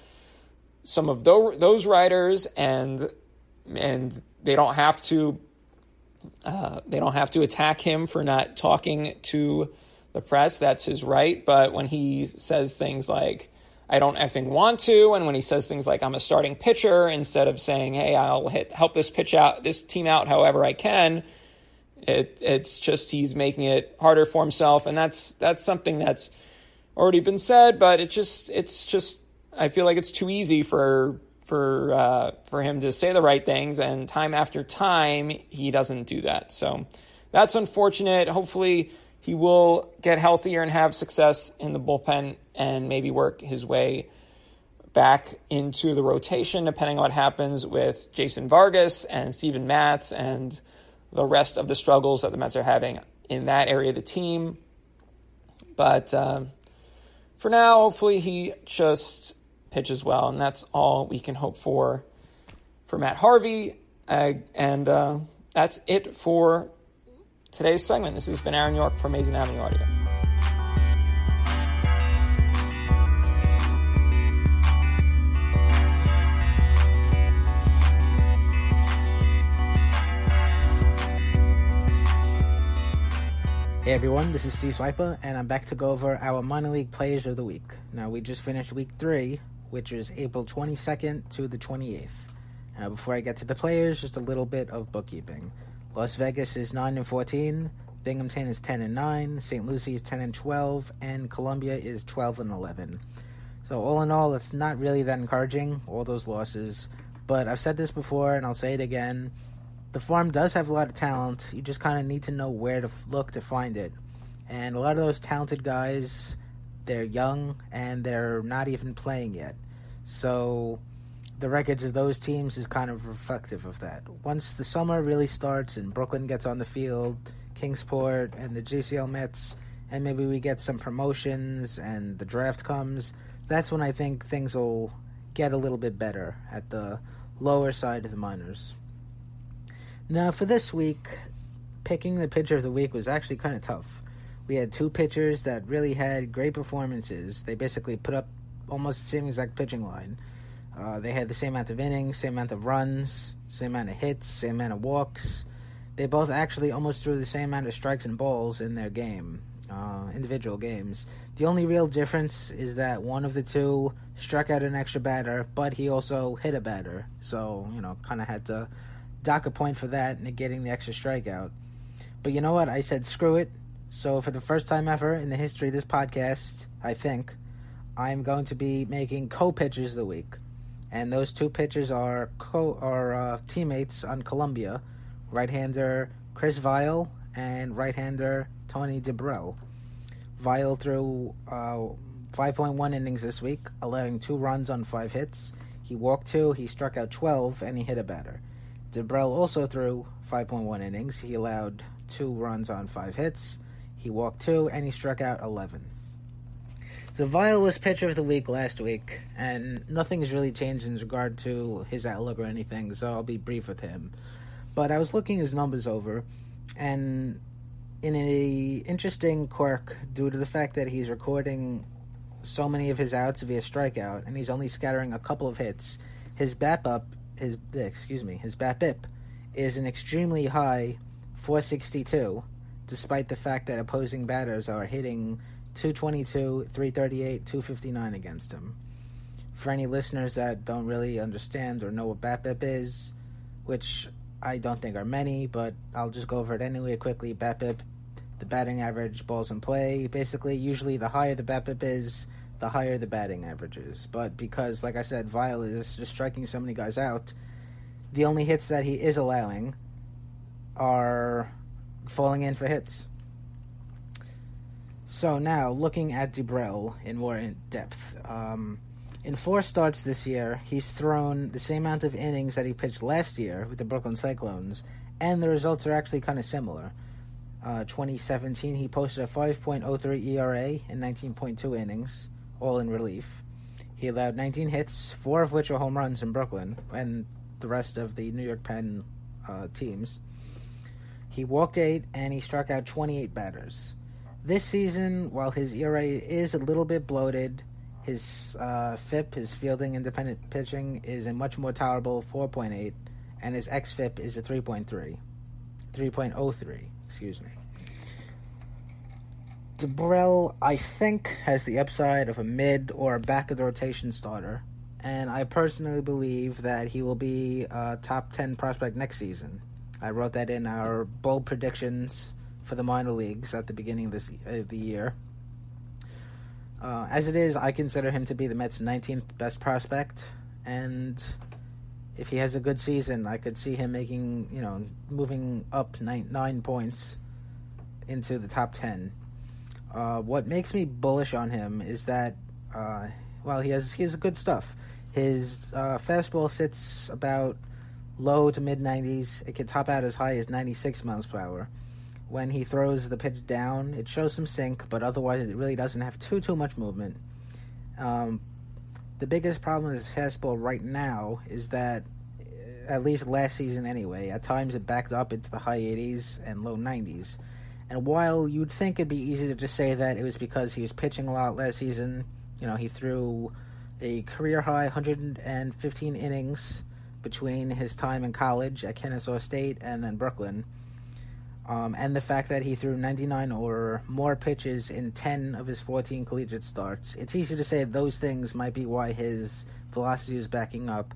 some of those those writers, and and they don't have to. Uh, they don't have to attack him for not talking to the press. That's his right. But when he says things like, I don't effing want to, and when he says things like, I'm a starting pitcher, instead of saying, hey, I'll hit, help this pitch out, this team out however I can, it, it's just he's making it harder for himself. And that's, that's something that's already been said, but it just, it's just, I feel like it's too easy for, for, uh, for him to say the right things. And time after time, he doesn't do that. So that's unfortunate. Hopefully, he will get healthier and have success in the bullpen and maybe work his way back into the rotation, depending on what happens with Jason Vargas and Steven Matz and the rest of the struggles that the Mets are having in that area of the team. But um, for now, hopefully he just pitches well, and that's all we can hope for for Matt Harvey. Uh, and uh, that's it for today's segment. This has been Aaron York for Amazing Avenue Audio. Hey everyone, this is Steve Sypa, and I'm back to go over our minor league players of the week. Now, we just finished week three, which is April 22nd to the 28th. Now, before I get to the players, just a little bit of bookkeeping. Las Vegas is 9 and 14, Binghamton is 10 and 9, St. Lucie is 10 and 12, and Columbia is 12 and 11. So, all in all, it's not really that encouraging, all those losses. But I've said this before, and I'll say it again the farm does have a lot of talent. You just kind of need to know where to look to find it. And a lot of those talented guys, they're young and they're not even playing yet. So the records of those teams is kind of reflective of that. Once the summer really starts and Brooklyn gets on the field, Kingsport and the GCL Mets, and maybe we get some promotions and the draft comes, that's when I think things will get a little bit better at the lower side of the minors. Now, for this week, picking the pitcher of the week was actually kind of tough. We had two pitchers that really had great performances. They basically put up almost the same exact pitching line. Uh, they had the same amount of innings, same amount of runs, same amount of hits, same amount of walks. They both actually almost threw the same amount of strikes and balls in their game, uh, individual games. The only real difference is that one of the two struck out an extra batter, but he also hit a batter. So, you know, kind of had to dock a point for that, negating the extra strikeout. But you know what? I said screw it. So for the first time ever in the history of this podcast, I think, I'm going to be making co-pitchers of the week. And those two pitchers are co are uh, teammates on Columbia, right-hander Chris Viall and right-hander Tony Dibrell. Viall threw uh, 5.1 innings this week, allowing two runs on five hits. He walked two, he struck out 12, and he hit a batter. Dibrell also threw 5.1 innings. He allowed two runs on five hits. He walked two, and he struck out 11. So Viall was pitcher of the week last week, and nothing's really changed in regard to his outlook or anything, so I'll be brief with him. But I was looking his numbers over, and in a interesting quirk, due to the fact that he's recording so many of his outs via strikeout, and he's only scattering a couple of hits, his BABIP his excuse me his BABIP is an extremely high 462, despite the fact that opposing batters are hitting 222, 338, 259 against him. For any listeners that don't really understand or know what BABIP is, which I don't think are many, but I'll just go over it anyway quickly. BABIP, the batting average, balls in play. Basically, usually the higher the BABIP is, the higher the batting averages. But because, like I said, Viall is just striking so many guys out, the only hits that he is allowing are falling in for hits. So now, looking at Dibrell in more in depth. Um, in four starts this year, he's thrown the same amount of innings that he pitched last year with the Brooklyn Cyclones, and the results are actually kind of similar. Uh, 2017, he posted a 5.03 ERA in 19.2 innings all in relief. He allowed 19 hits, four of which were home runs in Brooklyn, and the rest of the New York Penn uh, teams. He walked eight, and he struck out 28 batters. This season, while his ERA is a little bit bloated, his uh, FIP, his fielding independent pitching, is a much more tolerable 4.8, and his xFIP is a 3.3. 3.03, excuse me. Dibrell, I think, has the upside of a mid or a back of the rotation starter, and I personally believe that he will be a top 10 prospect next season. I wrote that in our bold predictions for the minor leagues at the beginning of, this, of the year. Uh, as it is, I consider him to be the Mets' 19th best prospect, and if he has a good season, I could see him making, you know, moving up nine, nine points into the top 10 uh, what makes me bullish on him is that, uh, well, he has he has good stuff. His uh, fastball sits about low to mid 90s. It can top out as high as 96 miles per hour. When he throws the pitch down, it shows some sink, but otherwise it really doesn't have too too much movement. Um, the biggest problem with his fastball right now is that, at least last season anyway, at times it backed up into the high 80s and low 90s. And while you'd think it'd be easy to just say that it was because he was pitching a lot last season, you know, he threw a career high 115 innings between his time in college at Kennesaw State and then Brooklyn. Um, and the fact that he threw 99 or more pitches in 10 of his 14 collegiate starts. It's easy to say those things might be why his velocity is backing up,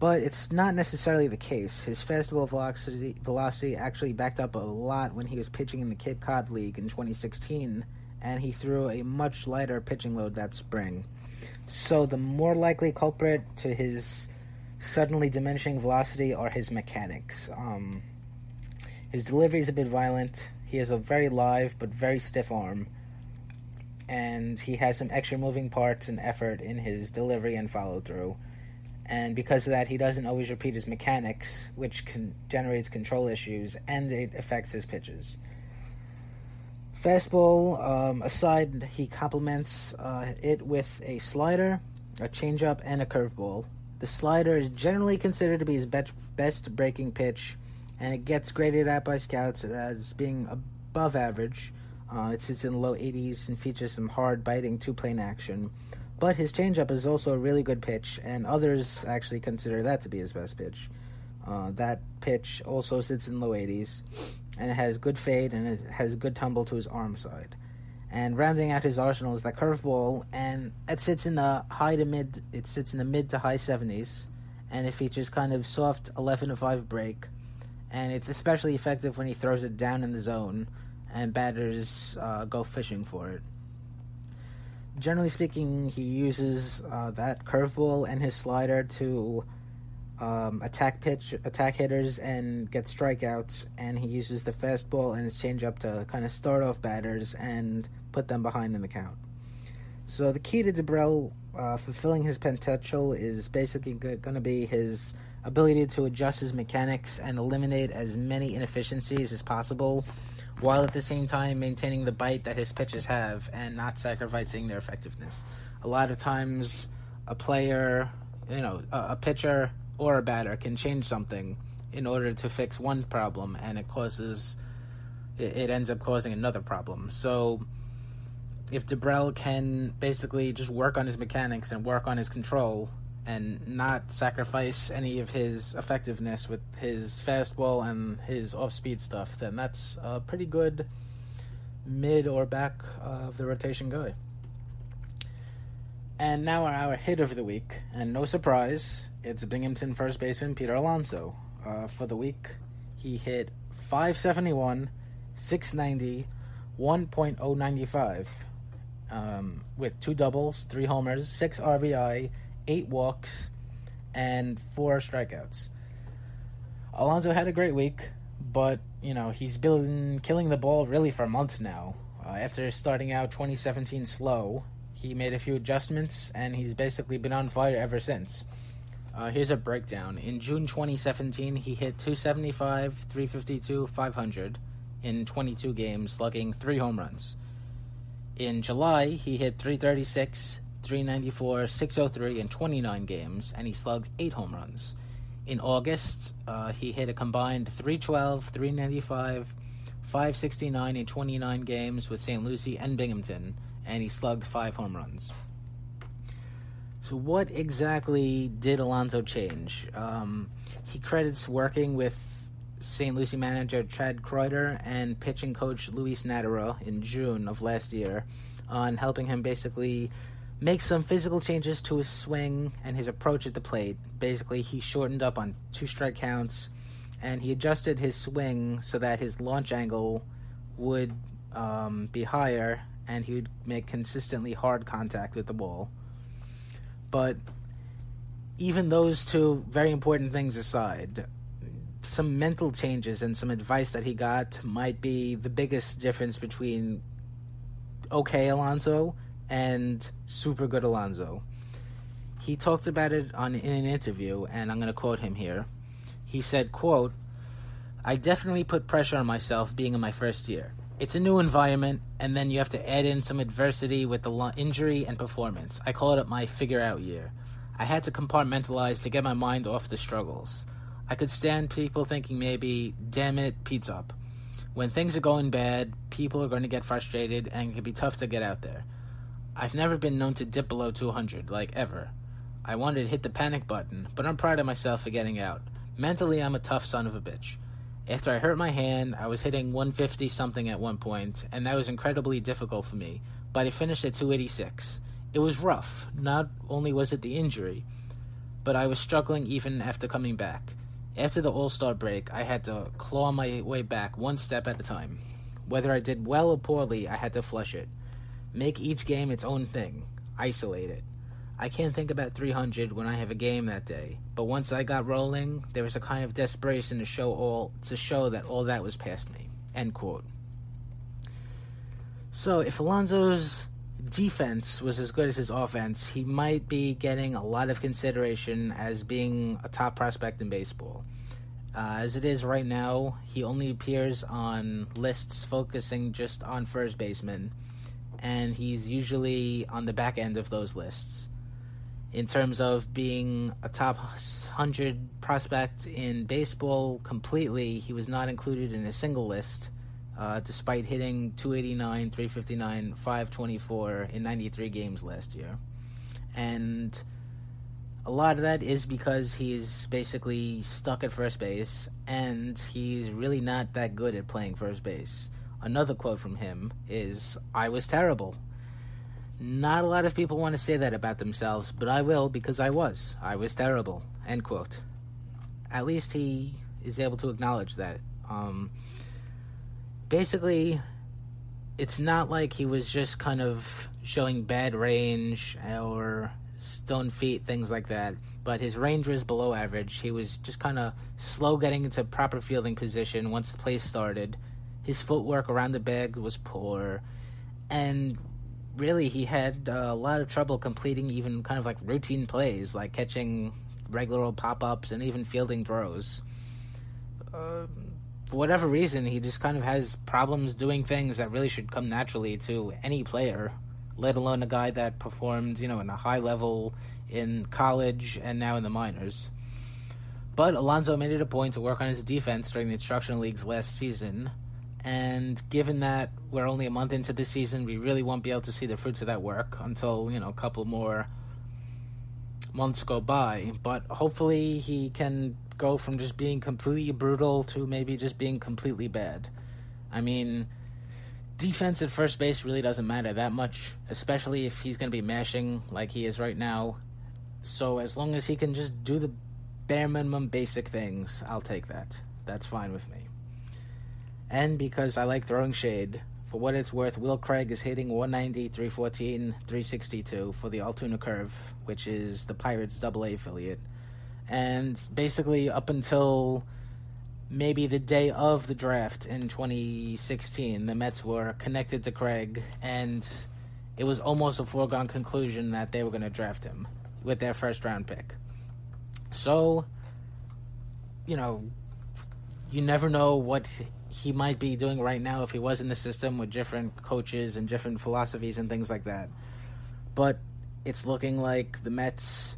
but it's not necessarily the case. His fastball velocity velocity actually backed up a lot when he was pitching in the Cape Cod League in 2016, and he threw a much lighter pitching load that spring. So the more likely culprit to his suddenly diminishing velocity are his mechanics. Um, his delivery is a bit violent. He has a very live but very stiff arm. And he has some extra moving parts and effort in his delivery and follow through. And because of that, he doesn't always repeat his mechanics, which can, generates control issues and it affects his pitches. Fastball um, aside, he complements uh, it with a slider, a changeup, and a curveball. The slider is generally considered to be his best, best breaking pitch, and it gets graded out by scouts as being above average. Uh, it sits in the low 80s and features some hard biting two plane action. But his changeup is also a really good pitch, and others actually consider that to be his best pitch. Uh, that pitch also sits in low 80s, and it has good fade and it has good tumble to his arm side. And rounding out his arsenal is that curveball, and it sits in the high to mid. It sits in the mid to high 70s, and it features kind of soft 11 to 5 break, and it's especially effective when he throws it down in the zone, and batters uh, go fishing for it. Generally speaking, he uses uh, that curveball and his slider to um, attack pitch, attack hitters, and get strikeouts. And he uses the fastball and his changeup to kind of start off batters and put them behind in the count. So the key to Dibrell uh, fulfilling his potential is basically going to be his ability to adjust his mechanics and eliminate as many inefficiencies as possible, while at the same time maintaining the bite that his pitches have and not sacrificing their effectiveness. A lot of times, a player, you know, a, pitcher or a batter can change something in order to fix one problem, and it causes it ends up causing another problem. So if Dibrell can basically just work on his mechanics and work on his control and not sacrifice any of his effectiveness with his fastball and his off-speed stuff, then that's a pretty good mid or back of the rotation guy. And now our, our hit of the week, and no surprise, it's Binghamton first baseman Peter Alonso. Uh, for the week, he hit 571, 690, 1.095 um, with two doubles, three homers, six RBI, eight walks, and four strikeouts. Alonso had a great week, but you know he's been killing the ball really for months now. Uh, after starting out 2017 slow, he made a few adjustments, and he's basically been on fire ever since. Uh, here's a breakdown. In June 2017, he hit 275, 352, 500 in 22 games, slugging three home runs. In July, he hit 336, 394, 603 in 29 games, and he slugged 8 home runs. In August, uh, he hit a combined 312, 395, 569 in 29 games with St. Lucie and Binghamton, and he slugged 5 home runs. So, what exactly did Alonso change? Um, he credits working with St. Lucie manager Chad Kreuter and pitching coach Luis Natera in June of last year on helping him basically make some physical changes to his swing and his approach at the plate. Basically, he shortened up on two strike counts and he adjusted his swing so that his launch angle would um, be higher and he would make consistently hard contact with the ball. But even those two very important things aside, some mental changes and some advice that he got might be the biggest difference between okay Alonso and super good Alonso. He talked about it on in an interview, and I'm going to quote him here. He said, "quote I definitely put pressure on myself being in my first year. It's a new environment, and then you have to add in some adversity with the lo- injury and performance. I call it my figure out year. I had to compartmentalize to get my mind off the struggles. I could stand people thinking maybe, damn it, Pete's up. When things are going bad, people are going to get frustrated and it can be tough to get out there. I've never been known to dip below 200, like ever. I wanted to hit the panic button, but I'm proud of myself for getting out. Mentally, I'm a tough son of a bitch. After I hurt my hand, I was hitting 150 something at one point, and that was incredibly difficult for me, but I finished at 286. It was rough. Not only was it the injury, but I was struggling even after coming back. After the All Star break, I had to claw my way back one step at a time. Whether I did well or poorly, I had to flush it. Make each game its own thing, isolate it. I can't think about 300 when I have a game that day, but once I got rolling, there was a kind of desperation to show all to show that all that was past me. End quote. So if Alonso's defense was as good as his offense, he might be getting a lot of consideration as being a top prospect in baseball. Uh, as it is right now, he only appears on lists focusing just on first baseman, and he's usually on the back end of those lists. In terms of being a top 100 prospect in baseball completely, he was not included in a single list uh, despite hitting 289, 359, 524 in 93 games last year. And a lot of that is because he's basically stuck at first base and he's really not that good at playing first base. Another quote from him is I was terrible. Not a lot of people want to say that about themselves, but I will because I was. I was terrible. End quote. At least he is able to acknowledge that. Um, basically, it's not like he was just kind of showing bad range or stone feet, things like that. But his range was below average. He was just kind of slow getting into proper fielding position once the play started. His footwork around the bag was poor. And really, he had uh, a lot of trouble completing even kind of like routine plays, like catching regular old pop ups and even fielding throws. Uh, for whatever reason, he just kind of has problems doing things that really should come naturally to any player, let alone a guy that performed, you know, in a high level in college and now in the minors. But Alonso made it a point to work on his defense during the instructional leagues last season, and given that we're only a month into the season, we really won't be able to see the fruits of that work until, you know, a couple more months go by. But hopefully he can go from just being completely brutal to maybe just being completely bad. I mean, defense at first base really doesn't matter that much, especially if he's going to be mashing like he is right now. So as long as he can just do the bare minimum basic things, I'll take that. That's fine with me. And because I like throwing shade, for what it's worth, Will Craig is hitting 190, 314, 362 for the Altoona Curve, which is the Pirates' AA affiliate and basically up until maybe the day of the draft in 2016, the Mets were connected to Craig, and it was almost a foregone conclusion that they were going to draft him with their first round pick. So, you know, you never know what he might be doing right now if he was in the system with different coaches and different philosophies and things like that. But it's looking like the Mets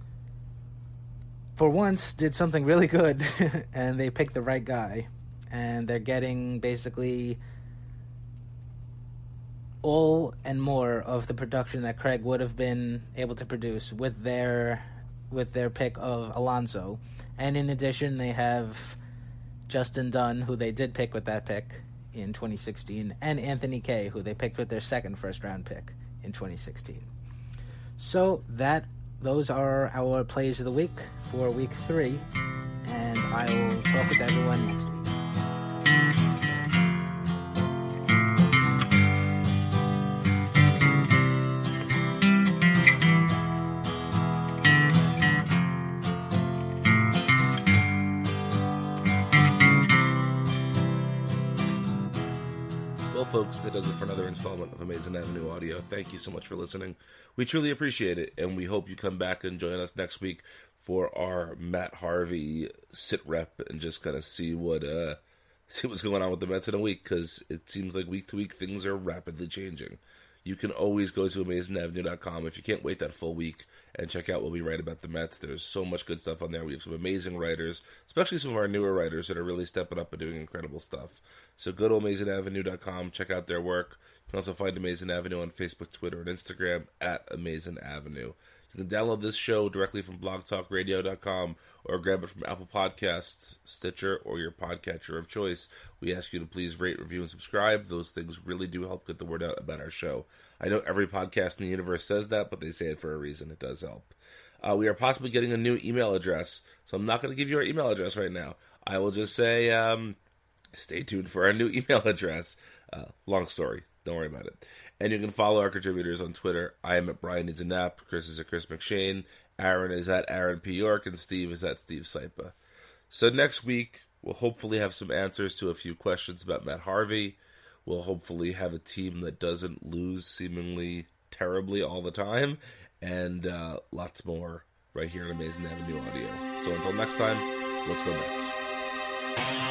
for once did something really good and they picked the right guy and they're getting basically all and more of the production that Craig would have been able to produce with their with their pick of Alonso. And in addition, they have Justin Dunn, who they did pick with that pick in 2016, and Anthony Kay, who they picked with their second first round pick in 2016. So that those are our plays of the week for week three, and I will talk with everyone next week. Folks, that does it for another installment of Amazing Avenue Audio. Thank you so much for listening. We truly appreciate it, and we hope you come back and join us next week for our Matt Harvey sit rep and just kind of see what uh see what's going on with the Mets in a week because it seems like week to week things are rapidly changing. You can always go to AmazingAvenue.com if you can't wait that full week and check out what we write about the Mets. There's so much good stuff on there. We have some amazing writers, especially some of our newer writers that are really stepping up and doing incredible stuff. So go to AmazingAvenue.com, check out their work. You can also find Amazing Avenue on Facebook, Twitter, and Instagram at Amazing Avenue. You can download this show directly from blogtalkradio.com or grab it from Apple Podcasts, Stitcher, or your podcatcher of choice. We ask you to please rate, review, and subscribe. Those things really do help get the word out about our show. I know every podcast in the universe says that, but they say it for a reason. It does help. Uh, we are possibly getting a new email address, so I'm not going to give you our email address right now. I will just say um, stay tuned for our new email address. Uh, long story. Don't worry about it. And you can follow our contributors on Twitter. I am at Brian Needs a Nap. Chris is at Chris McShane. Aaron is at Aaron P. York. And Steve is at Steve Sypa. So next week, we'll hopefully have some answers to a few questions about Matt Harvey. We'll hopefully have a team that doesn't lose seemingly terribly all the time. And uh, lots more right here on Amazing Avenue Audio. So until next time, let's go Mets.